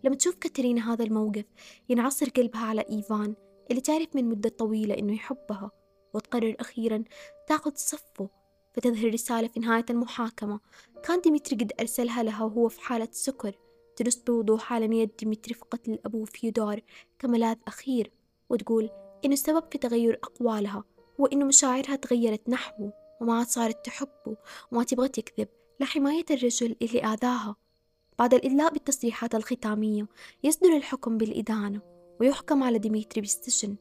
لما تشوف كاترينا هذا الموقف ينعصر قلبها على إيفان اللي تعرف من مدة طويلة إنه يحبها. وتقرر أخيرا تاخذ صفه فتظهر رسالة في نهاية المحاكمة. كان ديمتري قد أرسلها لها وهو في حالة سكر. تنص بوضوح على ديمتري في قتل أبوه فيودور كملاذ أخير. وتقول إنه السبب في تغير أقوالها. هو إنه مشاعرها تغيرت نحوه وما عاد صارت تحبه وما تبغى تكذب لحماية الرجل اللي آذاها. بعد الإدلاء بالتصريحات الختامية يصدر الحكم بالإدانة ويحكم على ديمتري بالسجن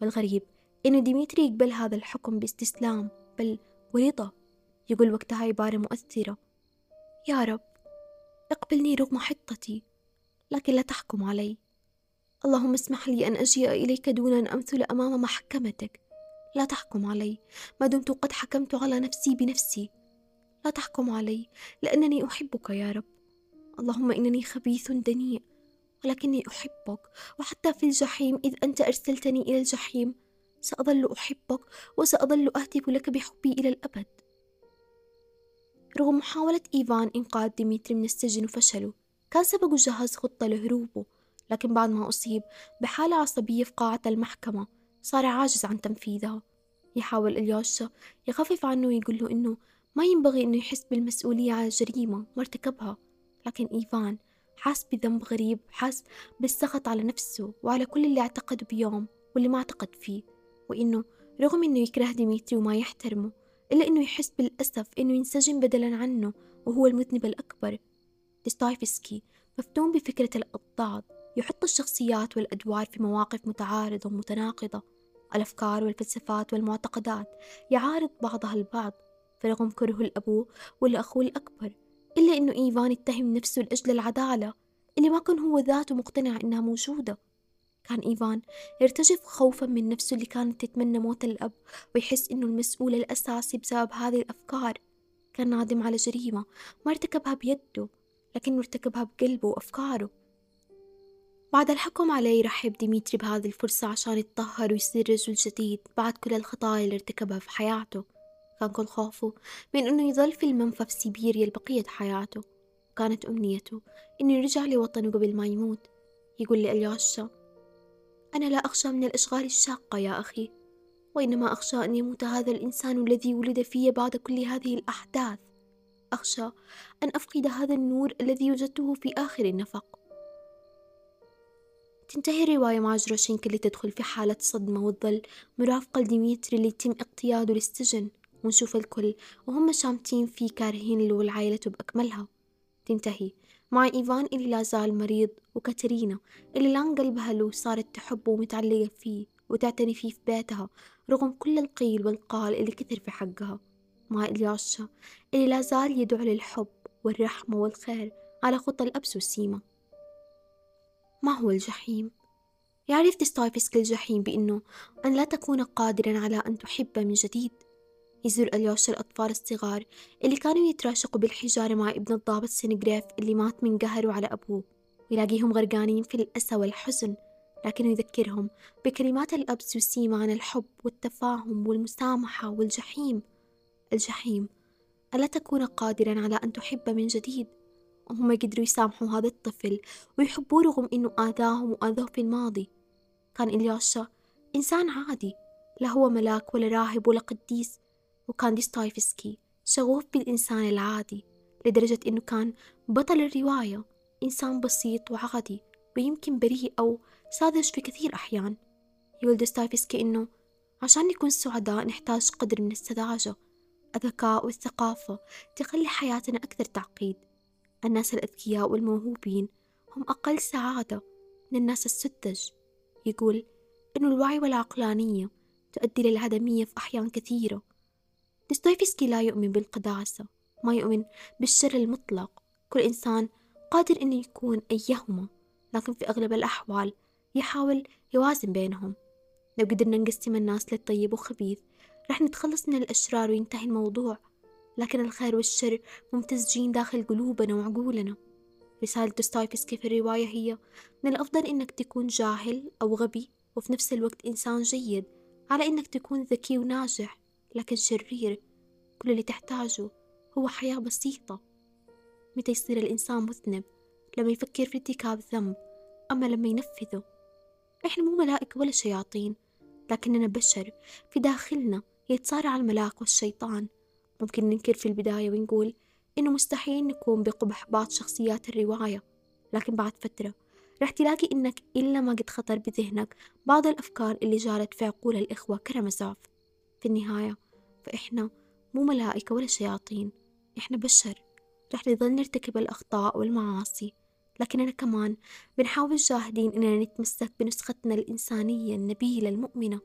والغريب إنه ديمتري يقبل هذا الحكم باستسلام بل ورضا. يقول وقتها عبارة مؤثرة. يا رب اقبلني رغم حطّتي لكن لا تحكم علي. اللهم اسمح لي أن أجيء إليك دون أن أمثل أمام محكمتك. لا تحكم علي. ما دمت قد حكمت على نفسي بنفسي. لا تحكم علي لأنني أحبك يا رب. اللهم إنني خبيث دنيء ولكني أحبك. وحتى في الجحيم إذ أنت أرسلتني إلى الجحيم سأظل أحبك وسأظل أهتف لك بحبي إلى الأبد. رغم محاولة إيفان إنقاذ ديمتري من السجن وفشله كان سبق جهز خطة لهروبه لكن بعد ما أصيب بحالة عصبية في قاعة المحكمة صار عاجز عن تنفيذها. يحاول إلياشا يخفف عنه ويقول له إنه ما ينبغي إنه يحس بالمسؤولية على الجريمة مرتكبها. لكن إيفان حاس بذنب غريب حاس بالسخط على نفسه وعلى كل اللي اعتقد بيوم واللي ما اعتقد فيه وإنه رغم إنه يكره ديمتري وما يحترمه إلا إنه يحس بالأسف إنه ينسجن بدلا عنه وهو المذنب الأكبر. ديستايفسكي مفتون بفكرة الأضداد يحط الشخصيات والأدوار في مواقف متعارضة ومتناقضة. الأفكار والفلسفات والمعتقدات يعارض بعضها البعض فرغم كره الأبو والأخو الأكبر إلا إنه إيفان يتهم نفسه لأجل العدالة اللي ما كان هو ذاته مقتنع إنها موجودة. كان إيفان يرتجف خوفا من نفسه اللي كانت تتمنى موت الأب ويحس إنه المسؤول الأساسي بسبب هذه الأفكار. كان نادم على جريمة ما ارتكبها بيده لكنه ارتكبها بقلبه وأفكاره. بعد الحكم عليه يرحب ديمتري بهذه الفرصة عشان يتطهر ويصير رجل جديد بعد كل الخطايا اللي ارتكبها في حياته. كان كل خوفه من إنه يظل في المنفى في سيبيريا لبقية حياته. وكانت أمنيته إنه يرجع لوطنه قبل ما يموت. يقول لألياشا أنا لا أخشى من الأشغال الشاقة يا أخي وإنما أخشى أن يموت هذا الإنسان الذي ولد في بعد كل هذه الأحداث. أخشى أن أفقد هذا النور الذي وجدته في آخر النفق. تنتهي الرواية مع جروشينك اللي تدخل في حالة صدمة وتظل مرافقة لديميتري اللي يتم اقتياده للسجن. ونشوف الكل وهم شامتين فيه كارهين له وعائلته بأكملها. تنتهي. مع إيفان اللي لا زال مريض وكاترينا اللي لان قلبها له صارت تحبه ومتعلقة فيه وتعتني فيه في بيتها رغم كل القيل والقال اللي كثر في حقها. مع اليوشا اللي لا زال يدعو للحب والرحمة والخير على خطى الأب زوسيما ما هو الجحيم؟ يعرف ديستايفسكي الجحيم بأنه أن لا تكون قادرا على أن تحب من جديد. يزور أليوشا الأطفال الصغار اللي كانوا يتراشقوا بالحجارة مع ابن الضابط سينجريف اللي مات من قهره على أبوه. يلاقيهم غرقانين في الأسى والحزن لكنه يذكرهم بكلمات الأب سوسيما عن الحب والتفاهم والمسامحة والجحيم. الجحيم ألا تكون قادرا على أن تحب من جديد؟ وهم قدروا يسامحوا هذا الطفل ويحبوه رغم إنه آذاهم وآذوه في الماضي. كان إلياشا إنسان عادي لا هو ملاك ولا راهب ولا قديس وكان ديستايفسكي شغوف بالإنسان العادي لدرجة إنه كان بطل الرواية. إنسان بسيط وعادي ويمكن بريء أو ساذج في كثير أحيان. يقول ديستايفسكي إنه عشان نكون سعداء نحتاج قدر من السذاجة الذكاء والثقافة تخلي حياتنا أكثر تعقيد. الناس الأذكياء والموهوبين هم أقل سعادة من الناس السذج. يقول إنه الوعي والعقلانية تؤدي للعدمية في أحيان كثيرة. ديستويفسكي لا يؤمن بالقداسة ما يؤمن بالشر المطلق. كل إنسان قادر أن يكون أيهما لكن في أغلب الأحوال يحاول يوازن بينهم. لو قدرنا نقسم الناس للطيب وخبيث رح نتخلص من الأشرار وينتهي الموضوع. لكن الخير والشر ممتزجين داخل قلوبنا وعقولنا. رسالة دوستويفسكي في الرواية هي؟ من الأفضل إنك تكون جاهل أو غبي وفي نفس الوقت إنسان جيد على إنك تكون ذكي وناجح لكن شرير. كل اللي تحتاجه هو حياة بسيطة. متى يصير الإنسان مذنب؟ لما يفكر في ارتكاب ذنب أما لما ينفذه. إحنا مو ملائكة ولا شياطين لكننا بشر. في داخلنا يتصارع الملاك والشيطان. ممكن ننكر في البداية ونقول إنه مستحيل نكون بقبح بعض شخصيات الرواية لكن بعد فترة رح تلاقي إنك إلا ما قد خطر بذهنك بعض الأفكار اللي جارت في عقول الإخوة كرمزوف في النهاية فإحنا مو ملائكة ولا شياطين إحنا بشر. رح نظل نرتكب الأخطاء والمعاصي لكننا كمان بنحاول جاهدين إننا نتمسك بنسختنا الإنسانية النبيلة المؤمنة.